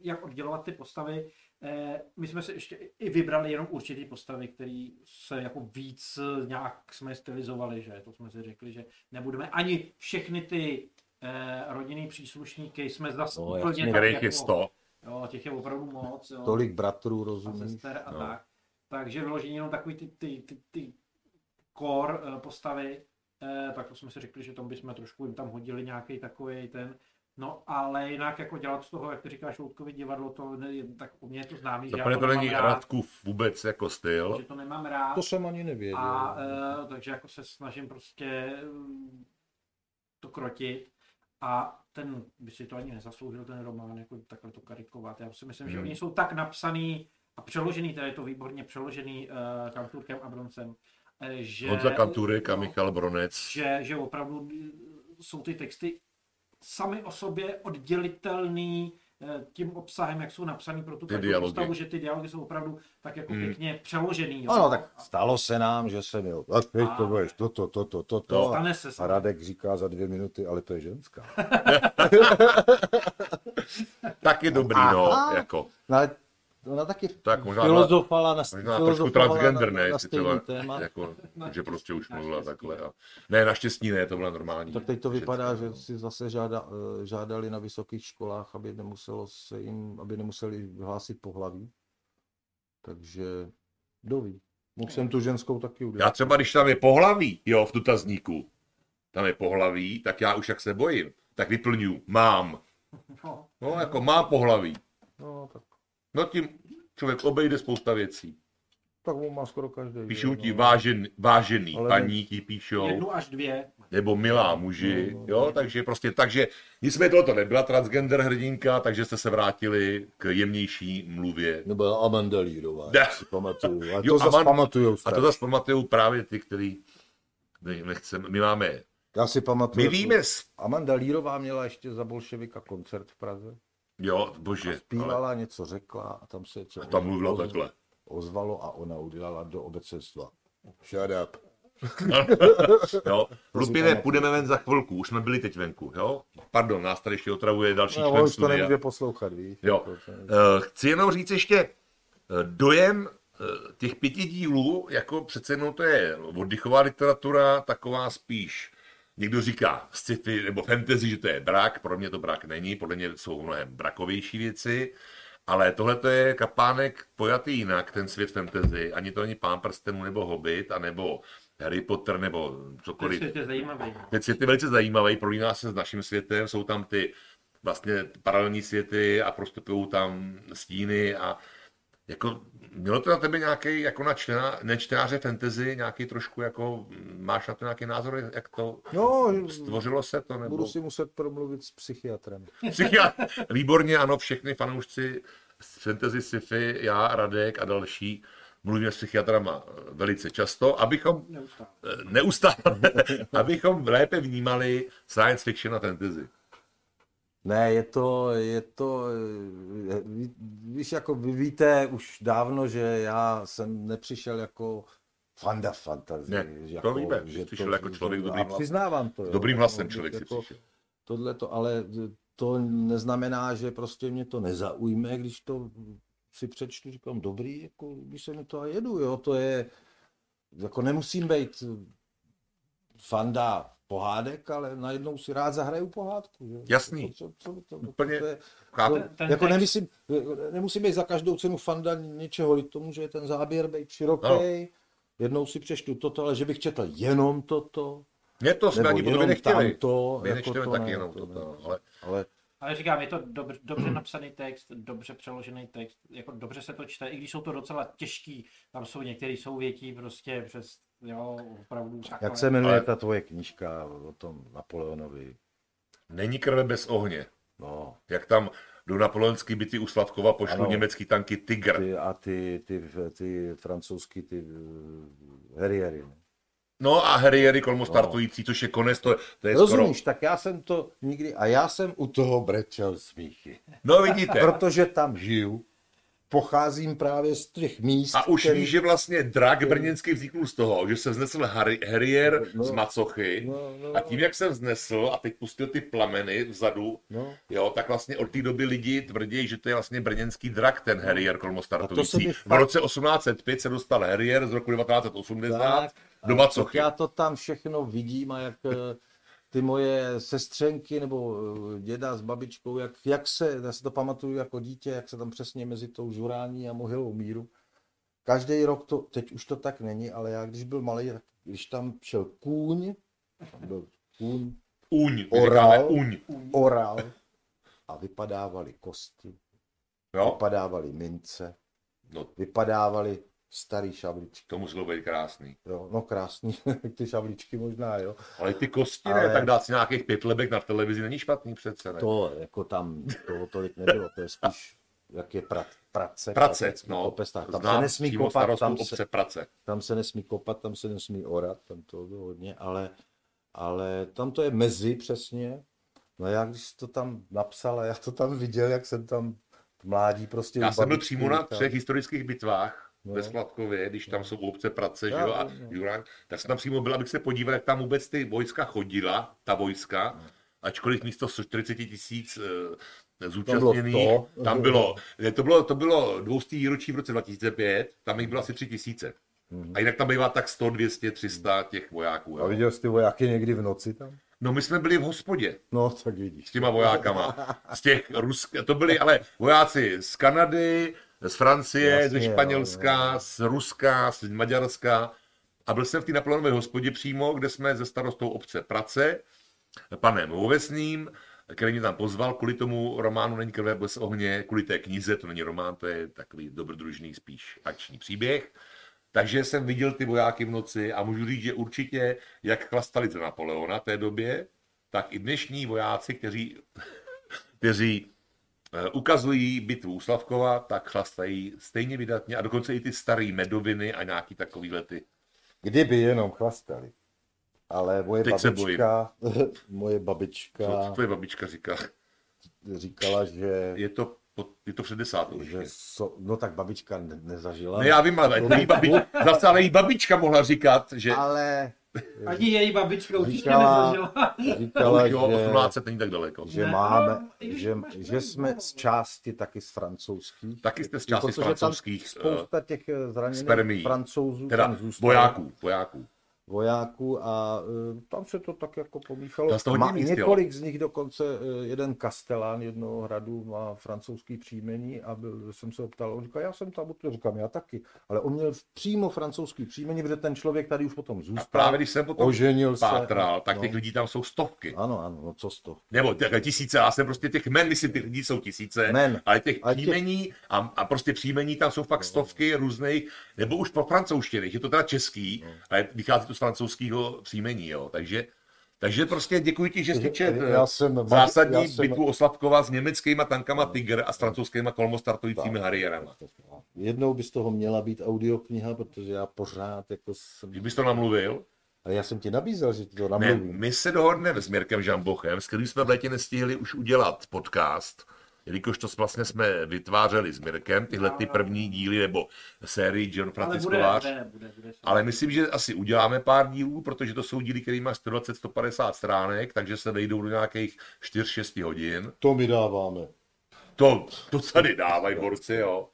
jak oddělovat ty postavy. Uh, my jsme si ještě i vybrali jenom určitý postavy, které se jako víc eh, nějak jsme stylizovali, že to jsme si řekli, že nebudeme ani všechny ty uh, rodinný příslušníky jsme zase No, úplně tak jako, je 100. Jo, těch je opravdu moc. Jo Tolik bratrů, a rozumíš? sester a No. tak. Takže vyložení jenom takový ty, ty, ty, ty core eh, postavy, eh, tak to jsme si řekli, že tam bychom trošku jim tam hodili nějaký takový ten, no ale jinak jako dělat z toho, jak ty říkáš, Loutkovi divadlo, to ne, tak u mě je to známý, že já Zaprvé to není rád, Radkův vůbec jako styl. že to nemám rád. To jsem ani nevěděl. A uh, takže jako se snažím prostě mm, to krotit a ten by si to ani nezasloužil, ten román, jako takhle to karikovat. Já si myslím, že Hmm. oni jsou tak napsaný a přeložený, teda je to výborně přeložený uh, Kanturkem a Broncem, eh, že, Honza Kanturek a no, Michal Bronec. že, že opravdu eh, jsou ty texty sami o sobě oddělitelný eh, tím obsahem, jak jsou napsaný pro tu postavu, že ty dialogy jsou opravdu tak jako Hmm. pěkně přeložený. Jo. Ano, tak stalo se nám, že jsem jo, a teď to budeš toto, toto, toto. No. Stane se A Radek říká za dvě minuty, ale to je ženská. *laughs* *laughs* Tak je dobrý, no, Aha. jako. No, ale ona taky Tak možná, filozofala na, možná trošku filozofovala transgender, na, ne, na stejný téma. jako, že prostě už mluvila takhle. A, ne, naštěstí ne, to byla normální. Tak teď to vypadá, že si zase žáda, eh, žádali na vysokých školách, aby nemuselo se jim, aby nemuseli hlásit pohlaví. Takže kdo ví. Mohl jsem tu ženskou taky Já udělat. třeba, když tam je pohlaví, jo, v dotazníku, tam je pohlaví, tak já už jak se bojím, tak vyplňuji, mám. No, No, jako mám pohlaví. No, tak, No tím člověk obejde spousta věcí. tak on má skoro každý. Píšou ti no. vážen, vážený, Ale paní ti píšou, jednu až dvě. nebo milá muži, No, no, jo, takže prostě, takže nicméně tohle to nebyla transgender hrdinka, takže jste se vrátili k jemnější mluvě. Nebo Amanda Lírová, Ne. já si pamatuju. A *laughs* Jo, to zase Amanda- pamatujou A to zase pamatuju právě ty, který ne- nechceme, my máme, Já si pamatuju. my víme, s- Amanda Lírová měla ještě za bolševika koncert v Praze. Jo, bože, ale Zpívala, něco řekla a tam se co tam mluvila oz- takhle. ozvalo a ona udělala do obecenstva. Shut up. *laughs* Jo, Lupine, půjdeme ven za chvilku, už jsme byli teď venku, jo? Pardon, nás tady ještě otravuje další No, člen už to nemůže poslouchat, víš? Jo. Jako to- Eh, Chci jenom říct ještě eh, dojem eh, těch pěti dílů, jako přece jenom to je oddychová literatura, taková spíš, někdo říká sci-fi nebo fantasy, že to je brak, pro mě to brak není, podle mě jsou mnohem brakovější věci, ale tohle to je kapánek pojatý jinak, ten svět fantasy, ani to není Pán prstenů nebo Hobbit, anebo Harry Potter nebo cokoliv. je zajímavý. Ten svět je velice zajímavý, prolíná se s naším světem, jsou tam ty vlastně paralelní světy a prostupují tam stíny a jako, mělo to na tebe nějaký, jako na čtena, nečtenáře fantasy, nějaký trošku jako, máš na to nějaký názor, jak to No, stvořilo se to, nebo? budu si muset promluvit s psychiatrem. *laughs* Psychiatr. Výborně, ano, všechny fanoušci z fantasy sci-fi, já, Radek a další, mluvíme s psychiatrama velice často, abychom Neustále. neustále, *laughs* abychom lépe vnímali science fiction a fantasy. Ne, je to, je to, eh, ví- víš, jako vy víte už dávno, že já jsem nepřišel jako fanda fantasy. Ne, že to jako, víme, že přišel jako člověk dobrý. Přiznávám to. S dobrým hlasem No, člověk si jako, přišel. Tohle to, ale eh, to neznamená, že prostě mě to nezaujme, když to si přečtu, říkám, dobrý, jako, když se mi to a jedu, jo, to je, jako nemusím být fanda pohádek, ale najednou si rád zahraju pohádku. Že? Jasný. To, co, co, to, Úplně to je, chápu. to, Ten- jako text- nemyslím, nemusím být za každou cenu fanda něčeho, to může ten záběr být široký, No. jednou si přečtu toto, ale že bych četl jenom toto, Mě to jsme ani po tobě jenom nechtěli. tamto, My jako nečteme to taky ne, jenom to to, ne. to, ale ale Ale říkám, je to dobře, dobře napsaný text, dobře přeložený text, jako dobře se to čte, i když jsou to docela těžký, tam jsou některé souvětí prostě přes, jo, opravdu. takové. jak se jmenuje Ale- ta tvoje knížka o tom Napoleonovi? není krve bez ohně. No, Jak tam do napoleonský byty u Slavkova pošlu Ano. německý tanky Tiger. ty, a ty, ty, ty francouzský, ty uh, Harriery. ne? No a Harriery kolmo startující, což je konec, to, to je skoro... Rozumíš, tak já jsem to nikdy, a já jsem u toho brečel smíchy. No vidíte. Protože tam žiju, pocházím právě z těch míst, A už který- víš, že vlastně drak brněnský vznikl z toho, že se vznesl Harry, Harrier No. z Macochy No, no, a tím, jak se vznesl a teď pustil ty plameny vzadu, No. jo, tak vlastně od té doby lidi tvrdí, že to je vlastně brněnský drak, ten Harrier kolmo A to startující. se mi V roce 1805 se dostal Harrier z roku 1980 Tak, do Macochy. Já to tam všechno vidím a jak *laughs* ty moje sestřenky nebo eh, děda s babičkou, jak, jak se, já si to pamatuju jako dítě, jak se tam přesně mezi tou žurání a mohylou míru. Každý rok to, teď už to tak není, ale já když byl malý, tak když tam šel kůň, tam byl kůň, Uň, Oral. uň. oral a vypadávali kosti, Jo? vypadávali mince, No, vypadávali starý šabličky. to muselo být krásný. Jo, no krásný, *laughs* ty šabličky možná, jo. Ale ty kosti Ale- ne, tak dát si nějakých pět lebek na televizi není špatný přece, ne? To jako tam toho tolik nebylo, to je spíš jak je pra, prace. Prace, no. Kopestách. Tam se nesmí kopat, tam obce se, Prace. tam se nesmí kopat, tam se nesmí orat, tam to bylo hodně, ale, ale tam to je mezi přesně. No já když to tam napsal a já to tam viděl, jak jsem tam v mládí prostě... Já jsem byl přímo na třech historických bitvách No. ve Sladkově, když tam jsou obce Prace, že jo, a no. Jurán, tak jsem tam přímo byl, abych se podíval, jak tam vůbec ty vojska chodila, ta vojska, ačkoliv místo 140 tisíc eh, zúčastněných, to. tam bylo, ne, to bylo, to bylo 200 výročí v roce 2005, tam jich bylo asi 3 tisíce. A jinak tam bývá tak 100, 200, 300 těch vojáků. A Jo. viděl jsi ty vojáky někdy v noci tam? No my jsme byli v hospodě. No, tak vidíš. s těma vojákama. *laughs* Z těch rusk... To byli ale vojáci z Kanady, z Francie, Jasně, ze jo, Španělska, z Ruska, z Maďarska. A byl jsem v té Napoleonové hospodě přímo, kde jsme ze starostou obce Prace, panem Ovesným, který mě tam pozval kvůli tomu románu Není krve bez ohně, kvůli té knize, to není román, to je takový dobrodružný spíš akční příběh. Takže jsem viděl ty vojáky v noci a můžu říct, že určitě, jak chlastali za Napoleona té době, tak i dnešní vojáci, kteří, *laughs* kteří ukazují bitvu u Slavkova, tak chlastají stejně vydatně a dokonce i ty staré medoviny a nějaký takovýhle ty. Kdyby jenom chlastali. Ale moje Teď se babička, *laughs* moje babička Co tvoje babička říká? říkala, že, Je to, je to před desátou. že so, no tak babička ne, nezažila. Ne, já vím, ale její babička, *laughs* zase ale její babička mohla říkat, že Ale *laughs* Ani její babička určitě Říkala- nezažila. *laughs* říkala, jo, že, 18 není tak daleko. že Ne, máme, no, že, že jsme z části taky z francouzských. Taky jste z No, části z francouzských eh, Spousta těch eh, zraněných spermií. francouzů teda tam zůstalo. vojáků, vojáků. Vojáků a uh, tam se to tak jako pomíchalo. Má, místilo. několik z nich dokonce, uh, jeden kastelán jednoho hradu má francouzský příjmení a byl, jsem se ho ptal, on říkal, já jsem tam, to říkám, já taky, ale on měl přímo francouzský příjmení, protože ten člověk tady už potom A zůstal, právě když jsem potom oženil se. pátral, tak no. těch lidí tam jsou stovky. Ano, ano, no co toho. Nebo těch tisíce, já jsem prostě těch men, myslím, těch lidí jsou tisíce, Men. ale těch Ale těch- příjmení a, a prostě příjmení tam jsou fakt stovky různých, nebo už po francouzštiny, je to teda český, ale vychází to z francouzského příjmení, jo, takže takže prostě děkuji ti, že jsi čet Já eh, jsem- zásadní já jsem- bitvu Oslavkova s německýma tankama Tiger a s francouzskýma kolmostartujícími Harrierama. Jednou by z toho měla být audiokniha, protože já pořád jako jsem... Kdybys to namluvil, Ale já jsem ti nabízel, že ti to ne, namluvím. my se dohodneme s Mirkem Žambochem, s kterým jsme v létě nestihli už udělat podcast, jelikož to vlastně jsme vytvářeli s Mirkem, tyhle ty první díly nebo sérii John Ale Francisco bude, bude, bude, bude. Ale myslím, že asi uděláme pár dílů, protože to jsou díly, které mají 120-150 stránek, takže se vejdou do nějakých 4-6 hodin. To my dáváme. To, to tady dávají borci, jo.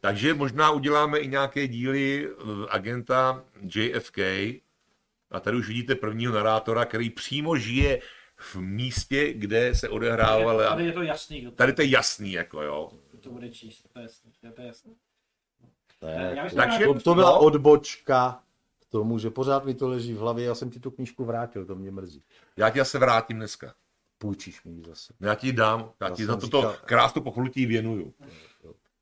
Takže možná uděláme i nějaké díly eh, agenta JFK. A tady už vidíte prvního narátora, který přímo žije v místě, kde se odehrávala. Tady je to jasný, kdo to, Tady to je jasný, jako jo. to bude číst, to je jasný, to je jasný. Ne, Já myslím, Takže- že- to, to byla No. odbočka k tomu, že pořád mi to leží v hlavě, já jsem ti tu knížku vrátil, to mě mrzí. Já ti se vrátím dneska. Půjčíš mi ji zase. Já ti dám, já Já ti za toto říkal- krásnou pochlutí věnuju.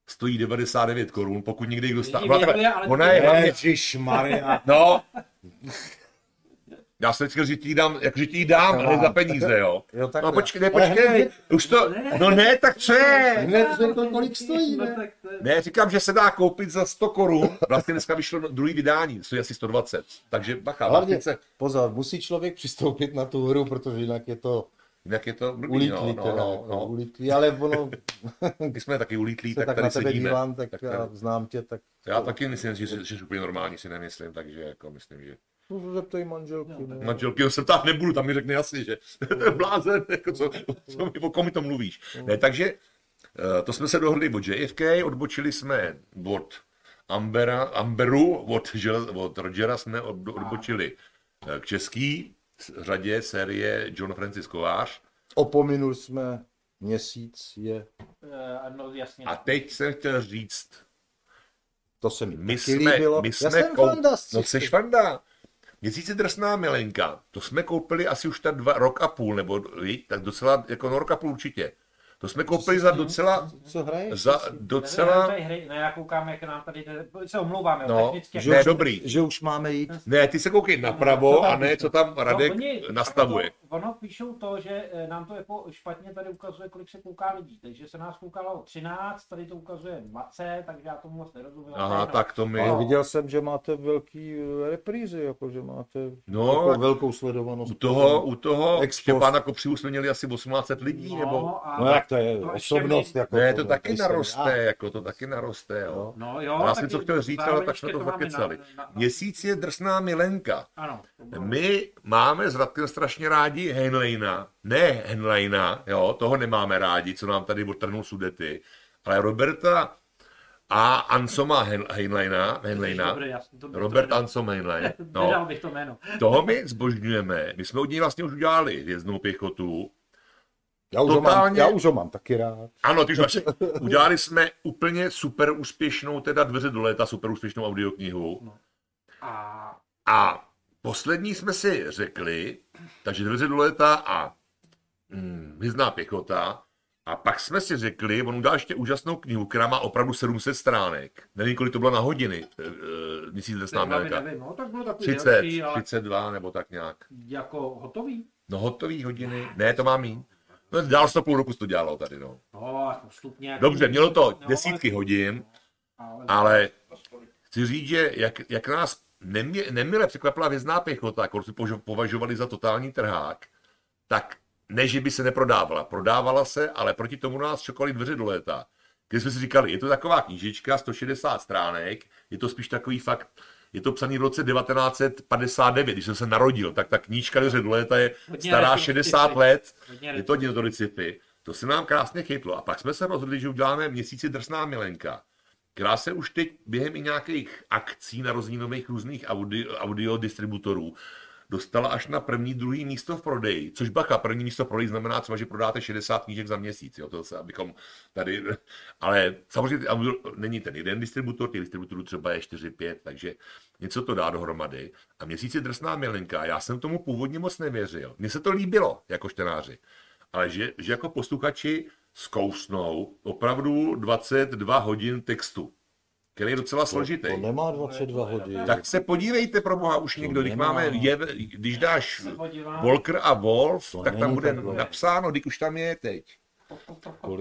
Stojí 99 korun, pokud někdy kdo stá... Lidi Ona, je hlavně... Ježišmarja. No, *laughs* já jsem říkal, že ti dám, jako, že ti ji dám, ale za peníze, jo. Jo, takhle. No počkej, ne, počkej, hned- už to, no ne, tak co je? Hned řekl, kolik stojí, No ne? tak to je- Ne, říkám, že se dá koupit za 100 korun, vlastně dneska vyšlo druhý vydání, stojí asi 120, takže bacha, Hlavně, vlastně se, pozor, musí člověk přistoupit na tu hru, protože jinak je to jinak je to blbý, ulítlý, no, teda, no, jako no, no. ulítlý, ale ono, *laughs* Když jsme taky ulítlí, tak tak tady na tebe sedíme. dívám, tak, tak já tady- znám tě, tak Já taky myslím, že, že jsi úplně normální, si nemyslím, takže jako myslím, že No, to zeptej manželky. No, manželky se ptát nebudu, tam mi řekne jasně, že to *laughs* je blázen, jako co, co mi, o komu to mluvíš. Ne, takže eh, to jsme se dohodli od JFK, odbočili jsme od Ambera, Amberu, od, od Rogera jsme od, odbočili eh, k český řadě série John Francis Kovář. Opominul jsme měsíc je, Eh, ano, jasně. A teď jsem chtěl říct, to se mi my taky jsme, líbilo. my Já jsme jsem kou- fanda no seš fanda. Měsíce drsná milenka, to jsme koupili asi už tak dva, rok a půl, nebo tak docela, jako no, rok a půl určitě. To jsme koupili za docela, Co hraješ? za docela, ne, hry, ne, já koukám, jak nám tady, jde- se omlouvám, jo, No, technicky. že- Ne, dobrý. Že už máme jít. ne, ty se koukej napravo a ne, co tam Radek No, oni- nastavuje. Ono, ono píšou to, že eh, nám to jako špatně tady ukazuje, kolik se kouká lidí. Takže se nás koukalo 13, tady to ukazuje 20, takže já tomu moc nerozumím. Aha, No, tak to mi, Ale No. viděl jsem, že máte velký eh, reprízy, jako že máte No, jako velkou sledovanost. u toho, u toho Expos. Štěpána Kopřivu jsme měli asi 1800 lidí, nebo? a, No jak to je, to ještě osobnost jako Ne, to to, taky naroste, dá. jako to taky naroste, jo. No jo, Já jsem to chtěl říct, ale tak jsme to zakecali. na- na- na- Měsíc je drsná milenka. Ano. My máme s Radkem strašně rádi Henleina. Ne Henleina, jo, toho nemáme rádi, co nám tady odtrhnul sudety, ale Roberta a Ansoma Heinleina, Heinleina Robert to- Ansom Heinlein, no, *laughs* bych to jméno. toho my zbožňujeme. My jsme od něj vlastně už udělali hvězdnou pěchotu. Já už, ho mám, Totálně- já už ho mám taky rád. Ano, ty už máš, udělali jsme úplně super úspěšnou, teda dveře do léta, super úspěšnou audioknihu. A A poslední jsme si řekli, takže dveře do léta a hm, hvězdná pěchota. A pak jsme si řekli, on udělal ještě úžasnou knihu, která má opravdu 700 stránek. Nevím, kolik to bylo na hodiny, e, e, měsíc drsná teď hlavně milka. nevím, no, tak bylo takový 30, delší, ale 32 nebo tak nějak. jako hotový. No hotový hodiny, ne, to má mít. No, dál to půl roku to dělalo tady, no. No, jako postupně. Dobře, mělo to desítky hodin, ale, chci říct, že jak, jak nás nemě, nemile překvapila vězná pěchota, kterou si považovali za totální trhák, tak ne, že by se neprodávala. Prodávala se, ale proti tomu nás čekali dveře do léta. Když jsme si říkali, je to taková knížička, 160 stránek, je to spíš takový fakt, je to psaný v roce 1959, když jsem se narodil, tak ta knížka dveře do léta je Hodně stará retro 60 sci-fi. let, je to hodně to sci-fi. To se nám krásně chytlo. A pak jsme se rozhodli, že uděláme měsíci drsná milenka, která se už teď během i nějakých akcí na rozvínových různých audio, audio distributorů dostala až na první, druhý místo v prodeji. Což bacha, první místo v prodeji znamená třeba, že prodáte 60 knížek za měsíc. Jo, to se, abychom tady, *laughs* ale samozřejmě není ten jeden distributor, těch distributorů třeba je 4-5, takže něco to dá dohromady. A měsíc je drsná milenka. Já jsem tomu původně moc nevěřil. Mně se to líbilo jako čtenáři. Ale že, že jako posluchači zkousnou opravdu 22 hodin textu, který je docela složitý. To nemá 22 hodin. Tak se podívejte pro boha už někdo, když nemá. máme, je, když dáš. Volker a Wolf, To tak tam bude tak napsáno, když už tam je teď.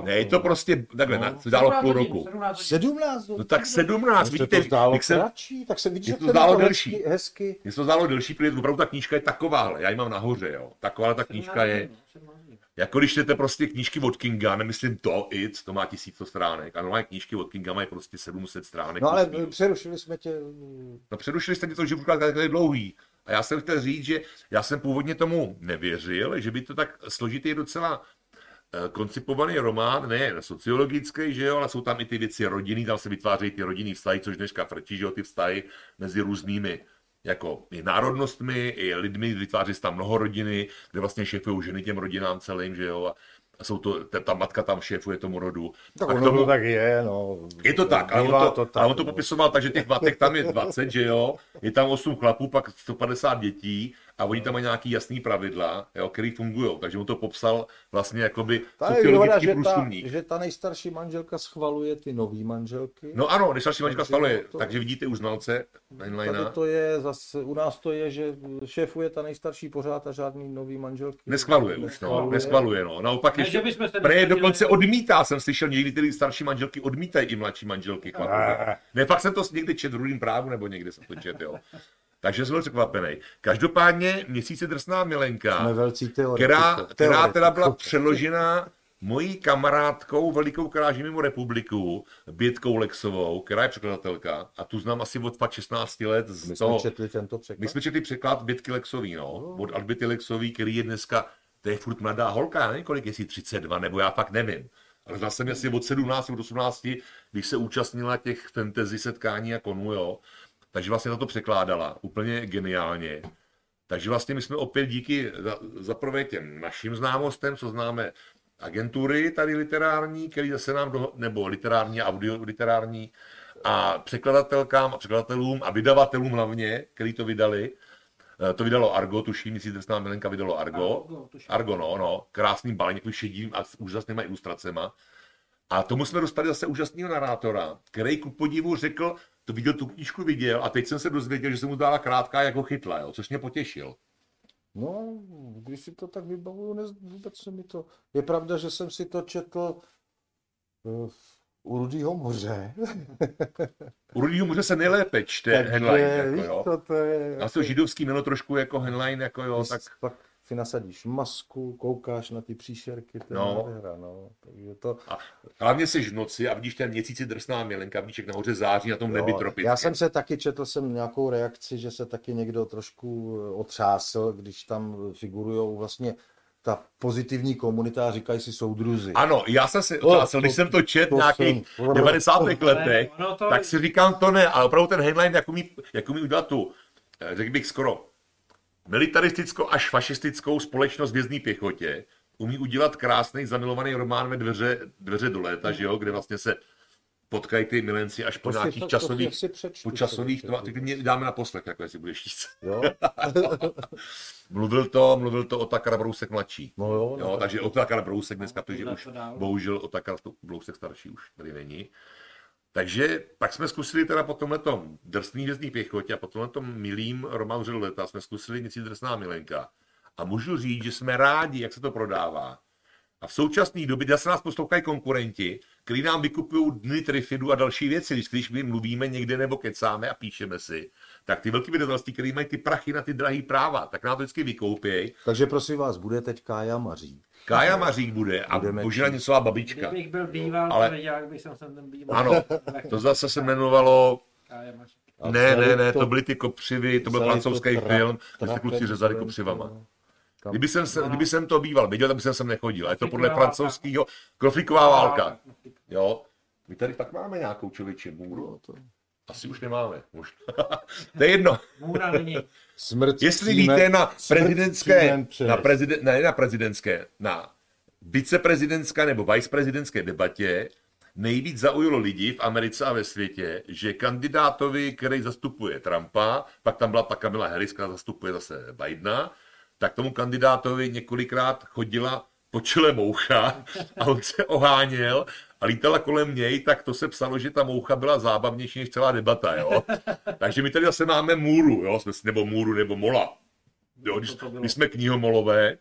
Ne, je to prostě takhle, No. na, to dálo 17 půl roku. 17 hodin. 17 No tak 17, Mně se vidíte, to zdálo jak se, kratší, tak se Mně jak to to zdálo delší. hezky, mně se to zdálo delší, protože opravdu ta knížka je takováhle, já ji mám nahoře, jo. Taková ta knížka je, 17 hodin. Jako když čtete prostě knížky od Kinga, nemyslím to, it, to má tisíc stránek, a normálně knížky od Kinga mají prostě 700 stránek. No ale minus. přerušili jsme tě. No přerušili jste mě to, že budu takhle dlouhý. A já jsem chtěl říct, že já jsem původně tomu nevěřil, že by to tak složitý docela eh, koncipovaný román, ne sociologický, že jo, ale jsou tam i ty věci rodiny, tam se vytvářejí ty rodinný vztahy, což dneska frčí, že jo, ty vztahy mezi různými jako i národnostmi, i lidmi, vytváří se tam mnoho rodiny, kde vlastně šéfují ženy těm rodinám celým, že jo, a jsou to, ta, ta matka tam šéfuje tomu rodu. Tak A ono tomu- to tak je, no. je to tak, ale on Bývá to, tak, ale on to no. popisoval tak, že těch matek tam je 20, že jo, je tam 8 chlapů, pak 150 dětí a oni tam mají nějaký jasný pravidla, jo, který fungují. Takže on to popsal vlastně jakoby Ta je výhoda, sociologický že ta, že ta nejstarší manželka schvaluje ty nový manželky. No ano, nejstarší manželka stvaluje, to- takže vidíte u znalce Tady to je zase, u nás to je, že šéfuje ta nejstarší pořád a žádný nový manželky. Neschvaluje už, no, Neschvaluje. no. Naopak Ne, ještě, se Pre dokonce odmítá, jsem slyšel, někdy ty starší manželky odmítají i mladší manželky. Ne, fakt jsem to někdy čet v právu, nebo někde jsem to čet, jo. Takže jsem byl překvapený. Každopádně měsíce drsná milenka, která, která teda byla přeložena mojí kamarádkou, velikou kráží mimo republiku, Bětkou Lexovou, která je překladatelka a tu znám asi od fakt 16 let z My toho, jsme četli tento překlad. my jsme četli překlad Bětky Lexový, no, od Albity Lexový, který je dneska, to je furt mladá holka, já nevím kolik, jestli 32, nebo já fakt nevím. Ale znal jsem asi od 17, od 18, když se účastnila těch fantasy setkání a konů, jo. Takže vlastně to překládala úplně geniálně. Takže vlastně my jsme opět díky za, za prvé těm našim známostem, co známe agentury tady literární, který zase nám, do, nebo literární a audio literární, a překladatelkám a překladatelům a vydavatelům hlavně, který to vydali. Eh, To vydalo Argo, tuším, jestli drsná milenka vydalo Argo. Argo, no, no, krásný balení, šedým a s úžasnýma ilustracema. A tomu jsme dostali zase úžasného narátora, který ku podivu řekl, to viděl, tu knížku viděl a teď jsem se dozvěděl, že se mu dala krátká, jako chytla, jo, což mě potěšil. No, když si to tak vybavuju, ne, vůbec se mi to... Je pravda, že jsem si to četl eh, u Rudýho moře. U Rudýho moře se nejlépe čte headline, jako, víš jo. to, to je... Já to židovský jméno trošku jako headline, jako jo, tak Pak si nasadíš masku, koukáš na ty příšerky, to je No. nádhera, no. Takže to... a hlavně jsi v noci a vidíš ten měsíci drsná milenka, vidíš, jak nahoře září na tom nebi Jo, tropickém. Já jsem se taky četl jsem nějakou reakci, že se taky někdo trošku eh, otřásl, když tam figurují vlastně ta pozitivní komunita a říkají si soudruzi. Ano, já jsem si To- otázal, když to- jsem to čet v to nějakých jsem- 90. letech, ono to- tak si říkám, to ne, ale opravdu ten headline, jak umí, jak umí udělat tu, eh, řekl bych skoro, militaristickou až fašistickou společnost vězný pěchotě, umí udělat krásný zamilovaný román ve dveře, dveře do léta, že jo, kde vlastně se potkají ty milenci až po To si nějakých to si časových, asi přečtu, po časových, to si ty mě dáme na poslech, jako jestli budeš číst. Jo? *laughs* Mluvil to, mluvil to Otakar Brousek mladší. No jo, no Jo, tak- takže Otakar Brousek dneska, protože Dá už to dál. bohužel Otakar Brousek starší už tady není. Takže pak jsme zkusili teda po tomhletom drsný vězný pěchotě a po tomhletom milým Roman leta jsme zkusili něco drsná milenka. A můžu říct, že jsme rádi, jak se to prodává. A v současné době zase nás poslouchají konkurenti, kteří nám vykupují dny trifidu a další věci. Když, když my mluvíme někde nebo kecáme a píšeme si, tak ty velký vydavatelství, který mají ty prachy na ty drahý práva, tak nám to vždycky vykoupějí. Takže prosím vás, bude teď Kája Maří. Kája Mařík bude a Budeme Božena číst. Něcová babička. Kdybych byl býval, Ale- jak bych jsem ten býval. Ano, to zase se jmenovalo A já máš- A Ne, ne, ne, to byly ty kopřivy, to byl francouzský tra- film, kde se kluci řezali kopřivama. no. Kam- Kdyby jsem, se, kdyby jsem to býval viděl, tak bych sem nechodil. A je to podle francouzského Kroflíková válka. Jo. My tady fakt máme nějakou člověče můru. to- Asi už nemáme. Už. *laughs* to je jedno. Můra není. Smrt Jestli přímé- víte na prezidentské, na prezident, ne na prezidentské, na viceprezidentské nebo viceprezidentské debatě nejvíc zaujalo lidi v Americe a ve světě, že kandidátovi, který zastupuje Trumpa, pak tam byla ta Kamila Harris, která zastupuje zase Bidena, tak tomu kandidátovi několikrát chodila po čele moucha a on se oháněl a lítala kolem něj, tak to se psalo, že ta moucha byla zábavnější než celá debata, jo. Takže my tady zase máme můru, jo, nebo můru, nebo mola. Jo, když, To to když jsme knihomolové,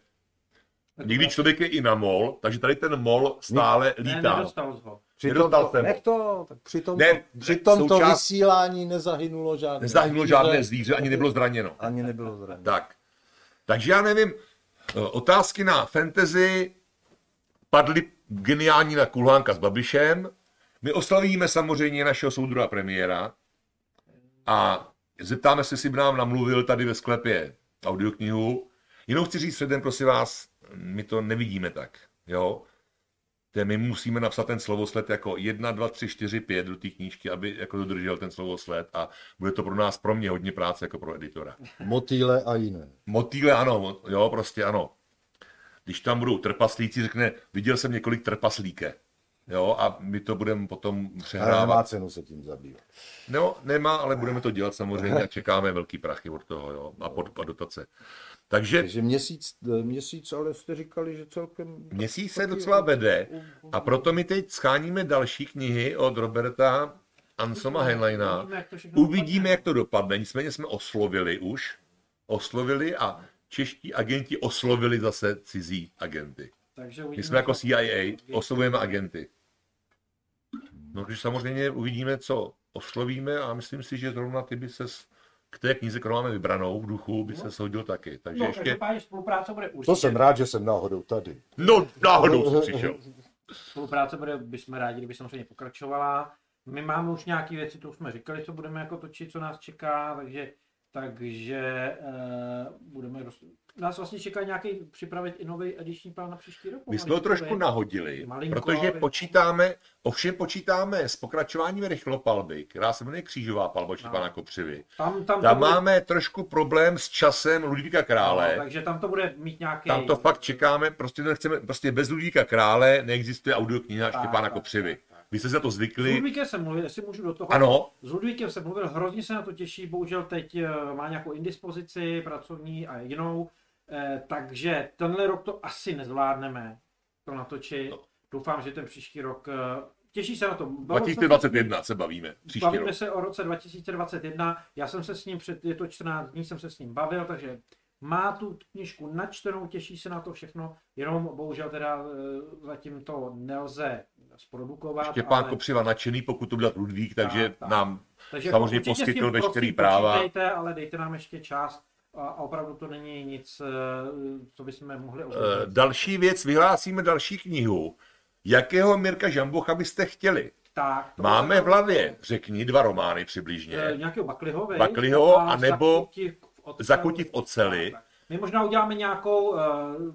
někdy člověk je i na mol, takže tady ten mol stále Ne, lítá. nedostal jsi ho. Přitom Nedostal to, jsem ho. nech to, tak přitom, Ne, to, přitom to součást- vysílání nezahynulo žádné. Nezahynulo žádné zvíře, ani nebylo zraněno. Ani nebylo zraněno. Tak. Takže já nevím, otázky na fantasy padly geniální na Kulhánka s Babišem. My oslavíme samozřejmě našeho soudruha premiéra a zeptáme se, jestli by nám namluvil tady ve sklepě audioknihu. Jenom chci říct předem, prosím vás, my to nevidíme tak, jo. To my musíme napsat ten slovosled jako 1, 2, 3, 4, 5 do té knížky, aby jako dodržel ten slovosled a bude to pro nás, pro mě hodně práce jako pro editora. Motýle a jiné. Motýle ano, jo, prostě ano. Když tam budou trpaslíci, řekne, viděl jsem několik trpaslíke. Jo, a my to budeme potom Ale nemá přehrávat. cenu se tím zabývat. No, nemá, ale budeme to dělat samozřejmě a čekáme velký prachy od toho, jo, a, pod, a dotace. Takže Takže měsíc, měsíc, ale jste říkali, že celkem... měsíc se docela vede a proto my teď scháníme další knihy od Roberta Ansoma Heinleina. Uvidíme, jak to dopadne. Nicméně jsme oslovili už. Oslovili a čeští agenti oslovili zase cizí agenty. Takže My jsme jako CIA, oslovujeme agenty. No, když samozřejmě uvidíme, co oslovíme a myslím si, že zrovna ty by se k té knize, kterou máme vybranou v duchu, by se shodil taky. Takže No, ještě, spolupráce bude určitě. To jsem rád, že jsem náhodou tady. no náhodou jsem přišel. *laughs* Spolupráce bude, bychom rádi, kdyby samozřejmě pokračovala. My máme už nějaké věci, to už jsme říkali, co budeme jako točit, co nás čeká, takže, takže uh, budeme roz... Nás vlastně čeká nějaký připravit i nový ediční plán na příští rok. My jsme ho trošku nahodili, Malinko, protože ale- počítáme, ovšem počítáme s pokračováním rychlopalby, která se jmenuje Křížová palba či No. pana Kopřivy. Tam, tam, Tam to bude, máme trošku problém s časem Ludvíka Krále. No, takže tam to bude mít nějaký... Tam to fakt čekáme, prostě nechceme, prostě bez Ludvíka Krále neexistuje audiokniha Štěpána tak, Kopřivy. tak. Vy jste se za to S zvykli. Ludvíkem jsem mluvil, jestli můžu do toho. Ano, S Ludvíkem jsem mluvil, hrozně se na to těší, bohužel teď eh, má nějakou indispozici pracovní a jinou, eh, takže tenhle rok to asi nezvládneme, to natočit. No. Doufám, že ten příští rok, eh, těší se na to. Bavil jsem se- 2021 se bavíme, příští Bavíme rok. se o roce 2021, já jsem se s ním před, je to 14 dní, jsem se s ním bavil, takže má tu knižku načtenou, těší se na to všechno, jenom bohužel teda eh, zatím to nelze zprodukovat. Štěpán ale- Kopřiva nadšený, pokud to udělat Ludvík, takže Tak, tak. nám takže samozřejmě poskytl veškerý práva. počítejte, ale dejte nám ještě čas a, a opravdu to není nic, eh, co bychom mohli Eh, ovlivnit. Další věc, vyhlásíme další knihu. Jakého Mirka Žambocha byste chtěli? Tak, to Máme v hlavě, řekni, dva romány eh, přibližně. nějakého Bakliho? Bakliho, A anebo Zakuti v oceli. Tak, tak. My možná uděláme nějakou... Uh,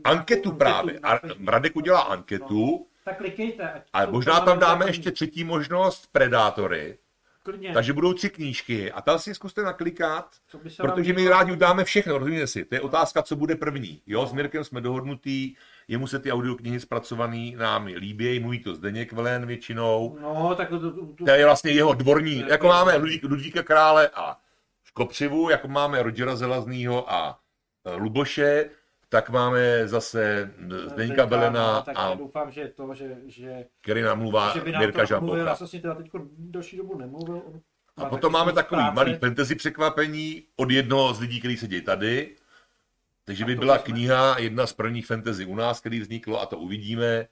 Anketu právě. A Radek udělá anketu, Tak klikejte. jsou možná to tam dáme ještě třetí možnost Predátory. Klidně, Takže budou tři knížky a tam si zkuste naklikat, protože my rádi udáme všechno, rozumíte si. To je otázka, co bude první. Jo, s Mirkem jsme dohodnutý, jemu se ty audioknihy zpracovaný námi líbí, mluví to Zdeněk Velen většinou. No, tak to, to, to, To je vlastně jeho dvorní, To jako máme Ludvík, Ludvíka Krále a Kopřivu, jako máme Rodžera Zelaznýho a e, Luboše, tak máme zase Zdeňka Belena no, tak a já doufám, že to, že, že, který nám mluvá že by nám Mirka mluvil, já Žambocha. jsem s ním teda teď delší dobu nemluvil. A potom máme takový práce. malý fantasy překvapení od jednoho z lidí, který sedí tady. Takže by byla bychom- kniha, jedna z prvních fantasy u nás, který vzniklo a to uvidíme.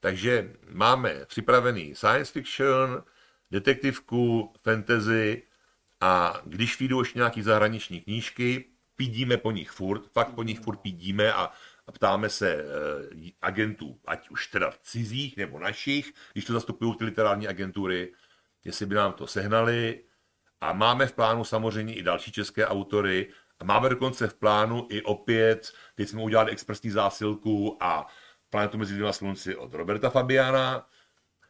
Takže máme připravený science fiction, detektivku, fantasy a když vyjdou ještě nějaký zahraniční knížky, pídíme po nich furt, fakt po nich furt pídíme a, ptáme se e, agentů, ať už teda cizích nebo našich, když to zastupují ty literární agentury, jestli by nám to sehnali. A máme v plánu samozřejmě i další české autory. A máme dokonce v plánu i opět, teď jsme udělali expresní zásilku a planetu mezi dvěma slunci od Roberta Fabiana,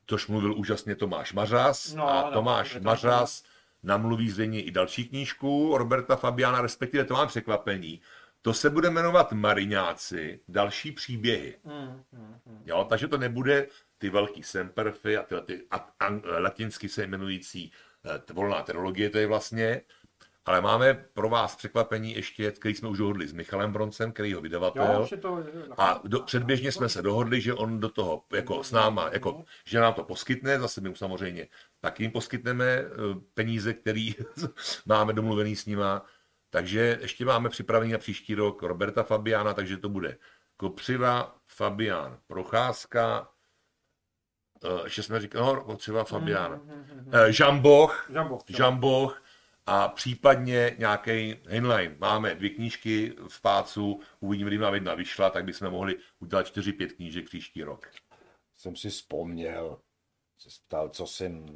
což mluvil úžasně Tomáš Mařas. No, a no, Tomáš Robert Mařas namluví zřejmě i další knížku Roberta Fabiana, respektive to mám překvapení. To se bude jmenovat Mariňáci, další příběhy. Mm, mm, mm. Jo, takže to nebude ty velký semperfy a tyhle ty a, a, latinsky se jmenující eh, volná teologie, to je vlastně. Ale máme pro vás překvapení ještě, který jsme už dohodli s Michalem Broncem, který Jo, vydavatel. je to... A do, předběžně jsme se dohodli, že on do toho, jako s náma, jako, že nám to poskytne, zase my mu samozřejmě taky jim poskytneme eh, peníze, který *laughs* máme domluvený s nima. Takže ještě máme připravený na příští rok Roberta Fabiana, takže to bude Kopřiva, Fabián, Procházka, eh, ještě jsme říkali, no, Kopřiva, Fabián, Mm, eh, Žamboch, Žambo. Žamboch a případně nějaký Heinlein. Máme dvě knížky v pácu, uvidíme, kdy nám jedna vyšla, tak bychom mohli udělat 4-5 knížek příští rok. jsem si vzpomněl, se ptal, co jsem eh,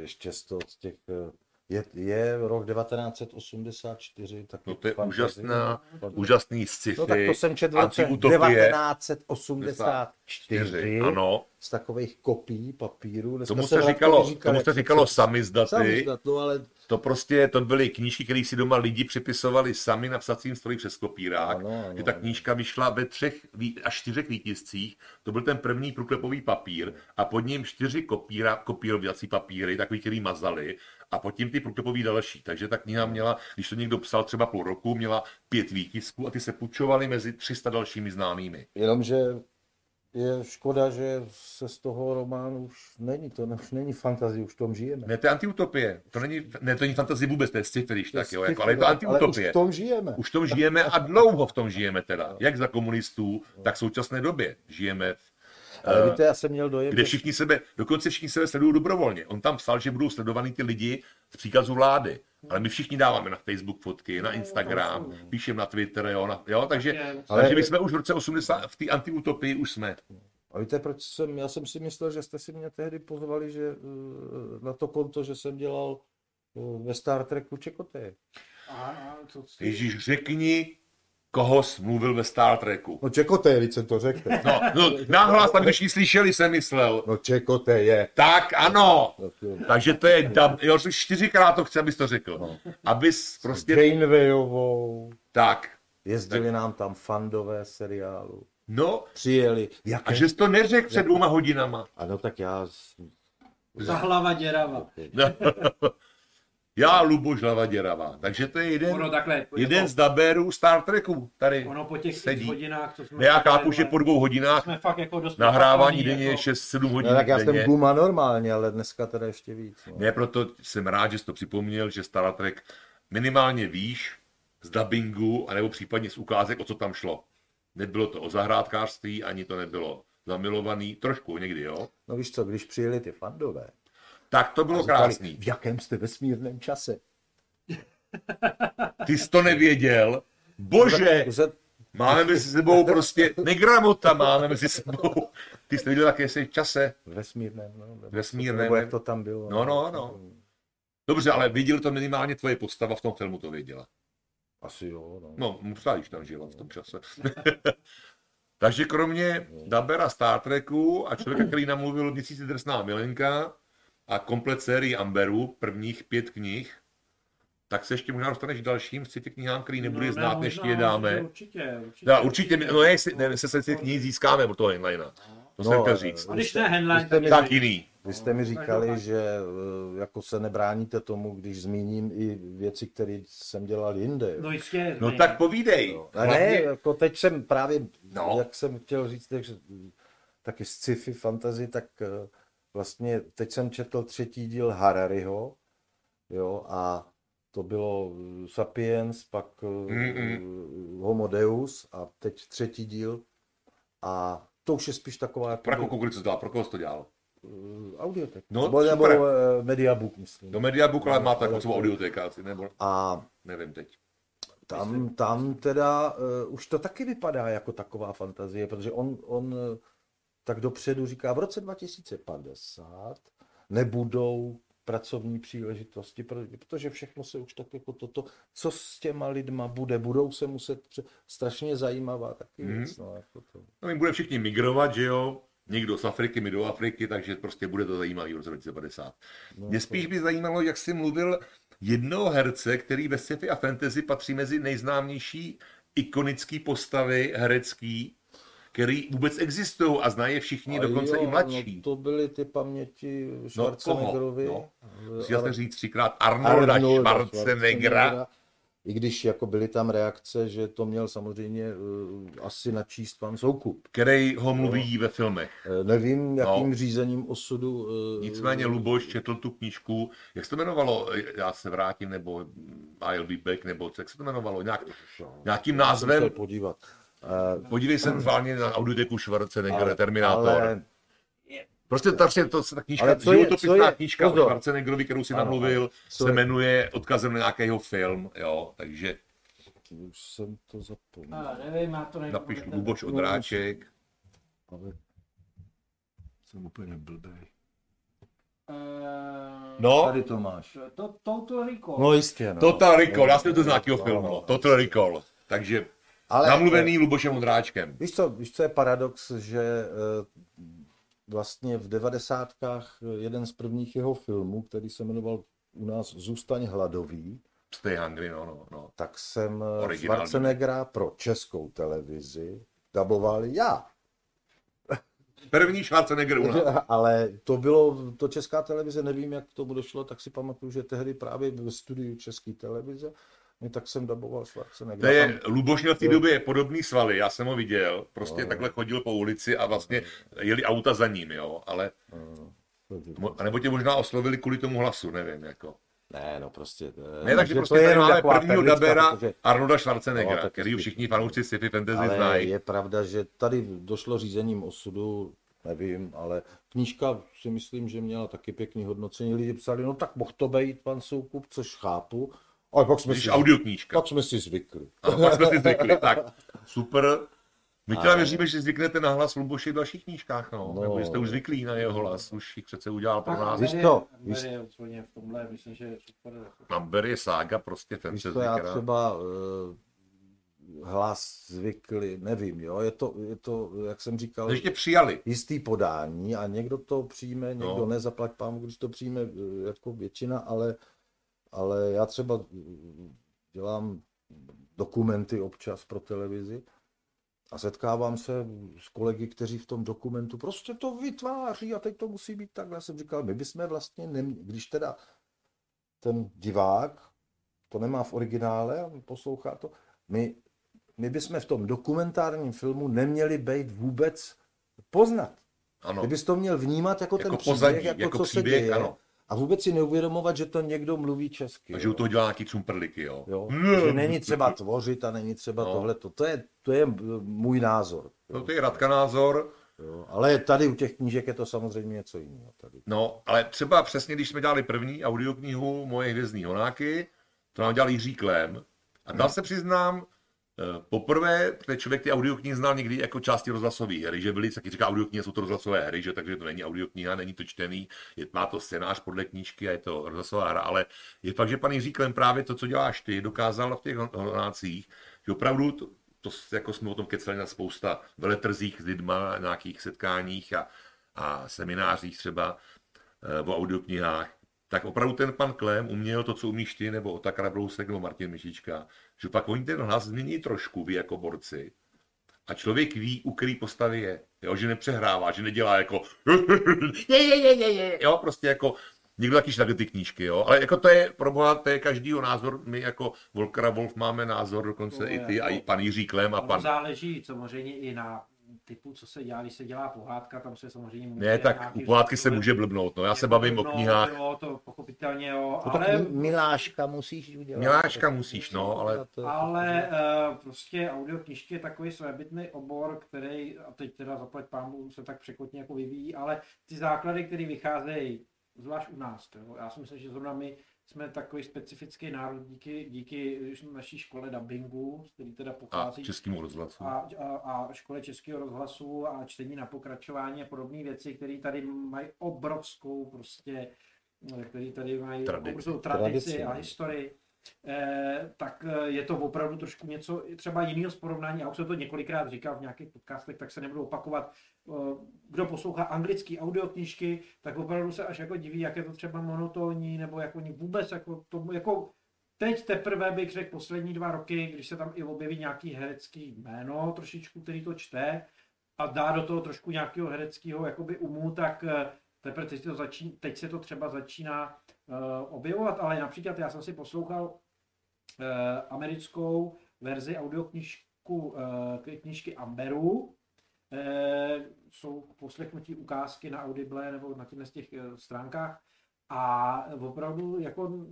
ještě z, toho, z těch... eh, Je, je rok 1984, taky No to je úžasná, Fantasy. úžasný sci-fi, No tak to jsem četl v roce antiutopie. 1984 Ano, z takových kopií papíru. Dneska tomu se se říkalo, říká, tomu se říkalo samizdaty. Samizdat, no ale To prostě, to byly knížky, které si doma lidi připisovali sami na psacím stroji přes kopírák. Ano, ano, že ta knížka vyšla ve třech až čtyřech výtiscích. To byl ten první průklepový papír a pod ním čtyři kopíra, kopírovací papíry, takový, který mazali a pod tím ty průklepový další. Takže ta kniha měla, když to někdo psal třeba půl roku, měla pět výtisků a ty se půjčovaly mezi 300 dalšími známými. Jenomže je škoda, že se z toho románu už není, to už není fantazie, už v tom žijeme. Ne, to je antiutopie. To není, ne, to není fantazie vůbec, to je sci-fi, když tak, jo, jako, ale je to Ale už antiutopie. v tom žijeme. Už v tom žijeme a dlouho v tom žijeme teda. Jak za komunistů, tak v současné době žijeme, v, Ale víte, já jsem měl dojem, kde všichni sebe, dokonce všichni sebe sledují dobrovolně. On tam psal, že budou sledovaný ty lidi z příkazu vlády. Ale my všichni dáváme na Facebook fotky, na Instagram, píšeme na Twitter, jo, na, jo takže, Ale- takže my jsme už v roce 80, v té antiutopii už jsme. A víte, proč jsem, já jsem si myslel, že jste si mě tehdy pozvali, že eh, na to konto, že jsem dělal eh, ve Star Treku Čekoté. A, a, to, Ježíš, řekni, koho jsi mluvil ve Star Treku. No Čekoté, když jsem to řekl. No, no nahlas, tak když ji slyšeli, jsem myslel. No Čekoté je. Tak ano, Tak jo. Takže to je dub, jo, čtyřikrát to chci, abys to řekl. No. Abys prostě, Janewayovou. tak, Jezdili nám tam fandové seriálu. no, Přijeli. V a jakém... že jsi to neřekl před dvouma hodinama. Ano, tak já... s- ta hlava děrava. *laughs* Já, Luboš Hlava děravá. Takže to je jeden, Ono takhle, jeden jako, z dabérů Star Treku tady. ono po těch sedí. hodinách, co jsme... Já chápu, že po dvou hodinách Jsme fakt jako dost nahrávání denně je jako, 6-7 hodin No, tak já jsem denně. guma normálně, ale dneska teda ještě víc. No. Ne, proto jsem rád, že jsi to připomněl, že Star Trek minimálně víš z dubbingu, anebo případně z ukázek, o co tam šlo. Nebylo to o zahrádkářství, ani to nebylo zamilovaný, trošku někdy, jo. no víš co, když přijeli ty fandové, Tak to bylo říkali, krásný. v jakém jste vesmírném čase? *laughs* Ty jsi to nevěděl. Bože, máme mezi sebou *laughs* prostě negramota máme mezi sebou. Ty jsi nevěděl, jaké jsi v čase. Vesmírném, no. Vesmírném. Nebo jak to tam bylo. No, no, no. Dobře, ale viděl to minimálně tvoje postava v tom filmu, to věděla. Asi jo, no. No, musela již tam žila v tom čase. *laughs* Takže kromě Dabera Star Treku a člověka, který namluvil Měsíc drsná milenka a komplet sérii Amberu, prvních pět knih, tak se ještě možná dostaneš k dalším sci-fi knihám, který nebude No, znát, ne, než je dáme. Určitě, určitě. No, určitě, no ne, jestli- ne, se se knihy získáme od toho Heinleina. To No, jsem chtěl eh, říct. A když ne Henlein, Vy jste mi Tak jiný. Vy jste mi říkali, tak. že eh, jako se nebráníte tomu, když zmíním i věci, které jsem dělal jinde. No jistě. No tak povídej. A ne, jako teď jsem právě, No. no. jak jsem chtěl říct, takže taky sci-fi fantasy, tak eh, vlastně teď jsem četl třetí díl Harariho, jo, a to bylo eh, Sapiens, pak mm Homo Deus a teď třetí díl a to už je spíš taková jako Pro koho co to dělal, pro koho to dělal? eh, audiotek. No, nebo, nebo super. eh, Mediabook, myslím. Do Mediabook, ale má takovou to- audioteka asi, nebo A nevím teď. tam, tam teda uh, už to taky vypadá jako taková fantazie, protože on, on uh, tak dopředu říká, v roce 2050 nebudou pracovní příležitosti, pro- protože všechno se už tak jako toto, co s těma lidma bude, budou se muset, pře- strašně zajímavá taky Mhm. věc, no, jako to. No, my bude všichni migrovat, že jo? Někdo z Afriky, my do Afriky, takže prostě bude to zajímavý v roce 2050. No, Mě spíš by zajímalo, jak jsi mluvil jednoho herce, který ve sci-fi a fantasy patří mezi nejznámější ikonický postavy herecký, který vůbec existují a znají je všichni, A dokonce jo, i mladší. No, to byly ty paměti koho? Schwarzeneggerovi. No, eh, Musíte ale- říct třikrát Arnolda Arnolda Schwarzeneggera. I když jako byly tam reakce, že to měl samozřejmě uh, asi načíst pan Soukup. který ho mluví ve filmech. Uh, nevím, jakým No. řízením osudu. Uh, Nicméně Luboš četl tu knížku, jak se to jmenovalo, já se vrátím, nebo I'll be back, nebo jak se to jmenovalo, nějak, nějakým názvem, podívat. Uh, podívej se schválně na audioteku Schwarzenegger, Terminátor. Ale, Prostě ta, to, ta knížka, Ale co je- životopisná co je- knížka o pozor. Schwarzeneggerovi, kterou si Ano, namluvil, se je- jmenuje odkazem na nějakého film, jo, takže už jsem to zapomněl. A nevím, má to nejde. napiš Luboš Odráček. Ale Jsem úplně blbý. Eh, No, Tady to máš. To, Total Recall. No jistě, no. Total Recall, já jsem to z nějakého filmu. Total Recall. Takže Ale, namluvený Lubošem Ondráčkem. Víš co, víš, co je paradox, že eh, vlastně v devadesátkách jeden z prvních jeho filmů, který se jmenoval u nás Zůstaň hladový, Stay Hungry, no, no, no. tak jsem eh. Schwarzeneggera pro českou televizi daboval já. První Schwarzenegger u nás. *laughs* Ale to bylo, to česká televize, nevím, jak to bude šlo, tak si pamatuju, že tehdy právě ve studiu české televize, no, tak jsem daboval To Schwarzeneggera. je, Luboš měl v té době podobný svaly, já jsem ho viděl, prostě No. takhle chodil po ulici a vlastně jeli auta za ním, jo, ale, mo- a nebo tě možná oslovili kvůli tomu hlasu, nevím, jako. ne, no prostě. Ne, takže že prostě to je tady máme prvního perlička, dabera protože- Arnolda Schwarzeneggera, No, který všichni fanoušci sci-fi fantasy Ale znají. je pravda, že tady došlo řízením osudu, nevím, ale knížka si myslím, že měla taky pěkný hodnocení. Lidi psali, no tak mohl to být pan Soukup, což chápu. Ale pak jsme, Když si, audioknížka. pak jsme si zvykli. A pak jsme si zvykli, *laughs* tak super. My teda Ale- věříme, že zvyknete na hlas Luboši v dalších knížkách, no. No. Nebo jste už zvyklí na jeho hlas, už jich přece udělal pro nás. Víš Amber Amber víš- je úplně v tomhle, myslím, že je super. jako- Number je sága prostě Víš fantasy, to, já třeba uh, hlas zvykli, nevím, jo, je to, je to, jak jsem říkal, Ještě přijali. jistý podání a někdo to přijme, někdo No. nezaplať pámu, když to přijme eh, jako většina, ale, ale já třeba eh, dělám dokumenty občas pro televizi a setkávám se s kolegy, kteří v tom dokumentu prostě to vytváří a teď to musí být takhle. Já jsem říkal, my bychom vlastně, nem, když teda ten divák to nemá v originále a poslouchá to, my, my bychom v tom dokumentárním filmu neměli být vůbec poznat. Ano. Ty bys to měl vnímat jako, Jako ten příběh, pozadí, jako, jako co příběh, se děje. ano. A vůbec si neuvědomovat, že to někdo mluví česky. A že u toho dělá nějaký čumprliky, jo. jo? Že není třeba tvořit a není třeba No. tohle. To je, to je můj názor. No to je Radka názor. Jo? Ale tady u těch knížek je to samozřejmě něco jiného. Tady. No, ale třeba přesně, když jsme dělali první audioknihu Moje hvězdní honáky, to nám dělal Jiří Klem. A tam se přiznám, eh, poprvé, protože člověk ty audioknihy znal někdy jako části rozhlasové hry, že byly, taky říká audioknihy, jsou to rozhlasové hry, že takže to není audiokniha, není to čtený, je, má to scénář podle knížky a je to rozhlasová hra, ale je fakt, že pan Jiří Klem právě to, co děláš ty, dokázal v těch honácích, že opravdu to, to, jako jsme o tom kecali na spousta veletrzích s lidma, na nějakých setkáních a, a seminářích třeba eh, o audioknihách, tak opravdu ten pan Klem uměl to, co umíš ty, nebo Otakara Brousek, nebo Martin Myšička, že pak oni ten hlas změní trošku, vy jako borci. A člověk ví, u který postavy je. Jo, že nepřehrává, že nedělá jako *laughs* je, je, je, je, je. Jo, prostě jako Někdo taky čte ty knížky, jo, ale jako to je pro boha, to je každýho názor, my jako Volkera Wolf máme názor, dokonce To i je, ty, a i no. pan Jiří Klem a pan, záleží samozřejmě i na typu, co se dělá, když se dělá pohádka, tam se samozřejmě může ne, tak u pohádky se může blbnout, no, já se bavím o No, knihách, Jo, to pochopitelně jo, No, ale, mi- Miláška musíš udělat. Miláška musíš, no, ale- ale uh, prostě audioknižky je takový svébytný obor, který, a teď teda zaplať pámu se tak překotně jako vyvíjí, ale ty základy, které vycházejí, zvlášť u nás, to jo, já si myslím, že zrovna my jsme takový specifický národ díky, díky naší škole dubbingu, který teda a pochází českému rozhlasu. a, a, a škole českého rozhlasu a čtení na pokračování a podobné věci, které tady mají obrovskou prostě, které tady mají Tradici. obrovskou tradici, Tradici, a historii, eh, tak eh, je to opravdu trošku něco třeba jiného z porovnání, a už jsem to několikrát říkal v nějakých podcastech, tak se nebudu opakovat. Eh, Kdo poslouchá anglické audioknížky, tak opravdu se až jako diví, jak je to třeba monotónní, nebo jak oni vůbec jako, to, jako Teď teprve bych řekl poslední dva roky, když se tam i objeví nějaký herecký jméno trošičku, který to čte a dá do toho trošku nějakého hereckého jakoby umu, tak eh, teprve teď, to začín, teď se to třeba začíná uh, objevovat, ale například já jsem si poslouchal uh, americkou verzi audioknižku uh, knižky Amberu, jsou k poslechnutí ukázky na Audible nebo na těchto z těch eh, stránkách a opravdu jako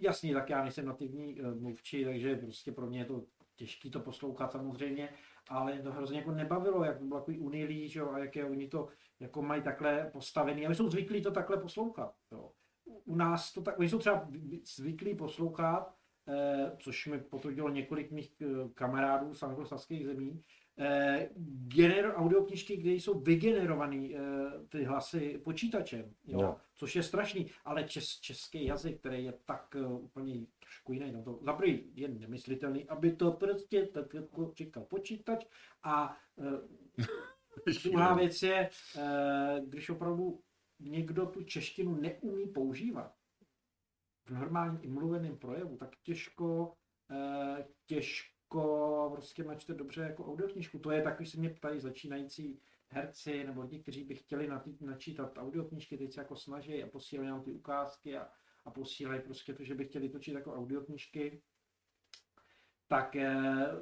jasný, tak já nejsem nativní eh, mluvčí, takže prostě pro mě je to těžké to poslouchat samozřejmě, ale to hrozně jako nebavilo, jak bylo takový unilý, že jo, a jak je oni to jako mají takhle postavený, a my jsou zvyklí to takhle poslouchat, jo. U- nás to tak, oni jsou třeba zvyklí poslouchat eh, což mi potvrdilo několik mých eh, kamarádů z anglosaských zemí, eh, gener, audioknižky, kde jsou vygenerované eh, ty hlasy počítačem, jo, Jo. což je strašný, ale čes, český jazyk, který je tak uh, úplně trošku jiný, no to za prvý je nemyslitelný, aby to prostě tak jako říkal počítač a uh, *laughs* druhá věc je, když opravdu někdo tu češtinu neumí používat v normálním i mluveném projevu, tak těžko, uh, těžko prostě načte dobře jako audioknižku. To je takový, se mě ptají začínající herci nebo lidi, kteří by chtěli načítat audioknižky, teď se jako snaží a posílají nám ty ukázky a, a posílají prostě to, že by chtěli točit jako audioknižky, tak eh,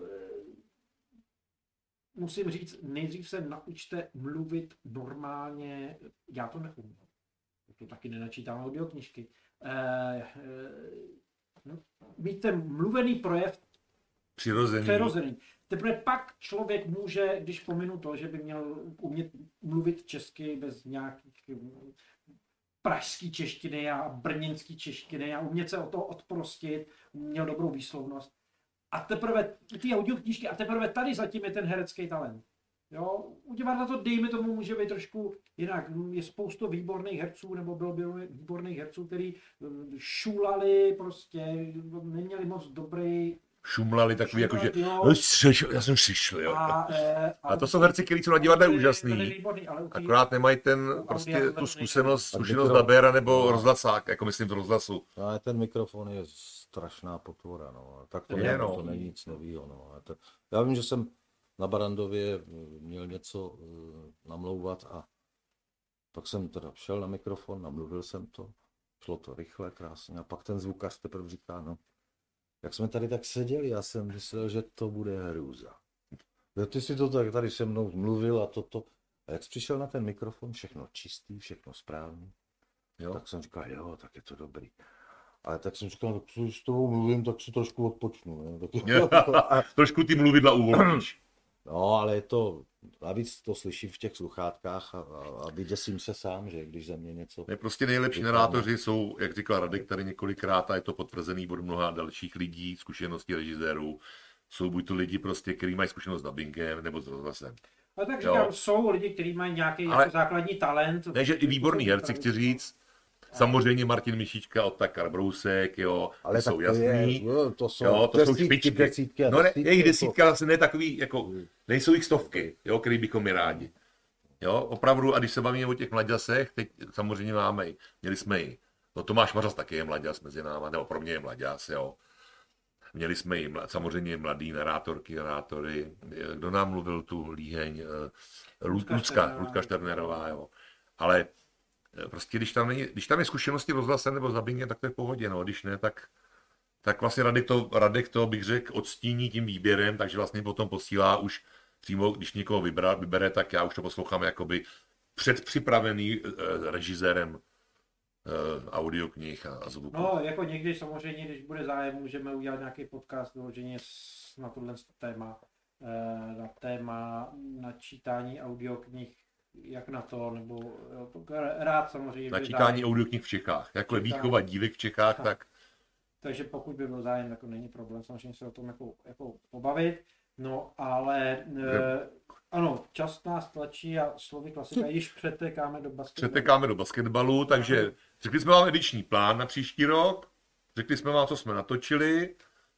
musím říct, nejdřív se naučte mluvit normálně, já to neumím. To taky nenačítám audioknižky. Eh, eh, no, mít ten mluvený projev Přirozený. přirozený. Teprve pak člověk může, když pominu to, že by měl umět mluvit česky bez nějakých mm, pražský češtiny a brněnský češtiny a umět se o toho odprostit, měl dobrou výslovnost. A teprve ty audioknížky, a teprve tady zatím je ten herecký talent. Jo, u divadla to, dejme tomu, může být trošku jinak. Je spoustu výborných herců, nebo bylo, bylo výborných herců, kteří mm, šulali, prostě neměli moc dobrý Šumlali takový, jako že. "No, slyšel, já jsem slyšel, jo. a, eh, A to jsou herci, kteří jsou na divadle úžasný. Akorát nemají ten, prostě tu to zkušenost, zkušenost dabéra nebo No. rozhlasák, jako myslím v rozhlasu. No, ale ten mikrofon je strašná potvora, no. A Tak to, Je, je, no. to není nic nového, no. A to, já vím, že jsem na Barandově eh, měl něco eh, namlouvat a pak jsem teda šel na mikrofon, namluvil jsem to, šlo to rychle, krásně a pak ten zvukař teprve říká, no, jak jsme tady tak seděli, já jsem myslel, že to bude hrůza. Jo, ty si to tak tady se mnou mluvil a toto. A jak jsi přišel na ten mikrofon, všechno čistý, všechno správný. Jo. Tak jsem říkal, jo, tak je to dobrý. Ale tak jsem říkal, tak když s tobou mluvím, tak si trošku odpočnu. Ne? *laughs* Tak, a, *laughs* Trošku ty mluvidla uvolníš. No, ale je to, navíc to slyším v těch sluchátkách a, a, a vyděsím se sám, že když ze mě něco... Ne, prostě nejlepší Vypadá. narátoři jsou, jak říkal Radek tady několikrát, a je to potvrzený od mnoha dalších lidí, zkušeností režisérů, jsou buď to lidi prostě, kteří mají zkušenost s dubbingem nebo s rozhlasem. Ale tak Jo. říkám, jsou lidi, kteří mají nějaký Ale- jako základní talent. Ne, že i výborný herci, chci říct, samozřejmě Martin Mišička, Otakar Brousek, jo, Ale jsou jasný. je, jo, to jsou, Jo, to jsou desítky, špičky. desítky No ne, desítky, jejich to- desítka asi ne takový, jako, nejsou jich stovky, jo, který bychom je rádi. Jo, opravdu, a když se bavíme o těch mladěsech, teď samozřejmě máme, i- měli jsme i, no Tomáš Mařas taky je mladěs mezi náma, nebo pro mě je mladěs, jo. Měli jsme i mla- samozřejmě mladý narátorky, narátory, kdo nám mluvil tu líheň, eh, Lu- Lucka Lucka, Šternerová. Jo. Ale prostě, když tam, není, když tam je zkušenosti rozhlasem nebo s dubbingem, tak to je v pohodě, no, když ne, tak tak vlastně Radek to, Radek to bych řekl, odstíní tím výběrem, takže vlastně potom posílá už přímo, když někoho vybere, vybere, tak já už to poslouchám jakoby předpřipravený eh, režisérem eh, audioknih a, a zvuku. No, jako někdy samozřejmě, když bude zájem, můžeme udělat nějaký podcast vyloženě na tohle téma, eh, na téma načítání audioknih, jak na to, nebo jo, rád samozřejmě. Načítání audioknih v Čechách. Jako výchova dívek v Čechách, Tak. tak Takže pokud by byl zájem, jako není problém samozřejmě se o tom jako, jako pobavit. No, ale e, ano, čas nás tlačí a slovy klasika již přetekáme do basketbalu. přetekáme do basketbalu, takže řekli jsme vám ediční plán na příští rok, řekli jsme vám, co jsme natočili,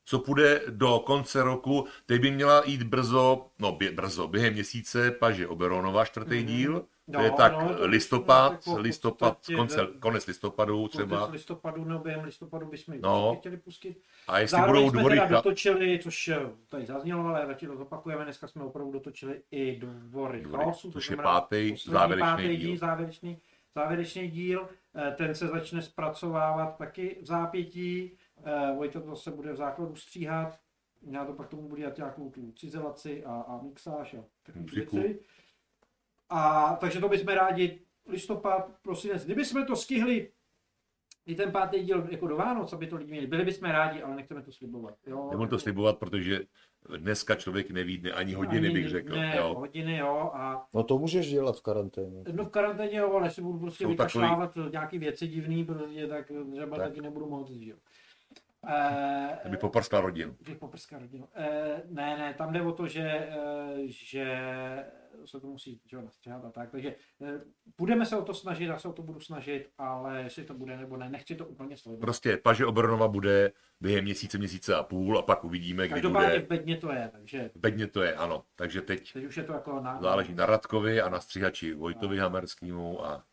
co půjde do konce roku. Teď by měla jít brzo, no bě, brzo, během měsíce Paže Oberonova, čtvrtý Mhm. díl. No, to je tak no, to listopad, jako v listopad, konce, ve- konec listopadu třeba. Konec listopadu, no během listopadu bychom ji No. chtěli pustit. A jestli Zároveň budou jsme dvory, teda chlap- dotočili, což eh, tady zaznělo, ale radši to zopakujeme, dneska jsme opravdu dotočili i dvory Dvory, chaosu, to což je pátý závěrečný pátý díl. závěrečný, závěrečný díl. Eh, Ten se začne zpracovávat taky v zápětí. Eh, Vojta to se bude v základu stříhat. Já to pak tomu budu dělat nějakou tu cizelaci a, a mixáž a takové věci. A takže to bychom rádi listopad, prosinec. Kdybychom to stihli i ten pátý díl jako do Vánoc, aby to lidi měli, byli bychom rádi, ale nechceme to slibovat. Jo? Nebudu to slibovat, protože dneska člověk neví dne ani hodiny, Ani bych řekl. Ne, Jo. hodiny, jo. A No to můžeš dělat v karanténě. no v karanténě, jo, ale si budu prostě vykašlávat nějaký věci divný, protože tak třeba Tak. taky nebudu moc, že jo. Eh, Aby poprskal rodinu. Že poprská rodinu. Eh, ne, ne, tam jde o to, že, eh, že se to musí že, jo, nastřihat a tak, takže eh, budeme se o to snažit, já se o to budu snažit, ale jestli to bude nebo ne, nechci to úplně sledovat. Prostě paže Obronova bude během měsíce, měsíce a půl a pak uvidíme, kdy Každopádně bude. bedně to je, takže Bedně to je, ano. Takže teď teď už je to jako na... záleží na Radkovi a na střihači Vojtovi Hamerskýmu. A...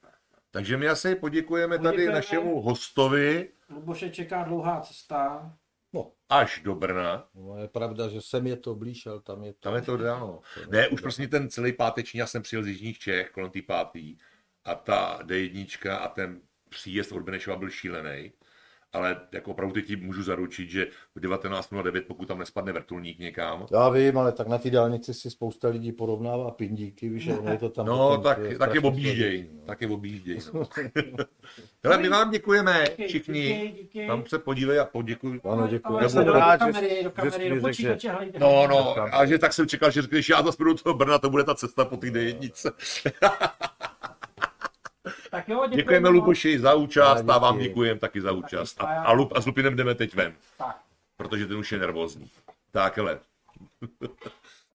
Takže my asi poděkujeme tady Poděkujeme. našemu hostovi Luboše čeká dlouhá cesta. No, až do Brna. no, je pravda, že sem je to blíž, ale tam je to... Tam je to dál. Ne, už prostě ten celý páteční, já jsem přijel z Jižních Čech kolem té pátý a ta D1 a ten příjezd od Benešova byl šílený. Ale jako opravdu teď ti můžu zaručit, že v 19.09, pokud tam nespadne vrtulník někam, Já vím, ale tak na té dálnici si spousta lidí porovnává pindíky, víš, a ono je to tam... no potom tak, je tak je objížděj. no. Tak je objížděj. No. *laughs* Hele, my vám děkujeme Díky, všichni. díky, díky. Tam se podívej a poděkuji. Ano, děkuji. Ale Já se jsem do rád, že, kamery, do že kamery, jsi do řekl, že... počítače. No, no, a že tak jsem čekal, že řekneš, já zase půjdu do toho Brna, to bude ta cesta po té D1. *laughs* Tak jo, děkujeme. Děkujeme. Luboši za účast a vám děkujeme taky za účast. A, a já- a, Lup, a s Lupinem jdeme teď ven, Tak. protože ten už je nervózní. Tak, hele.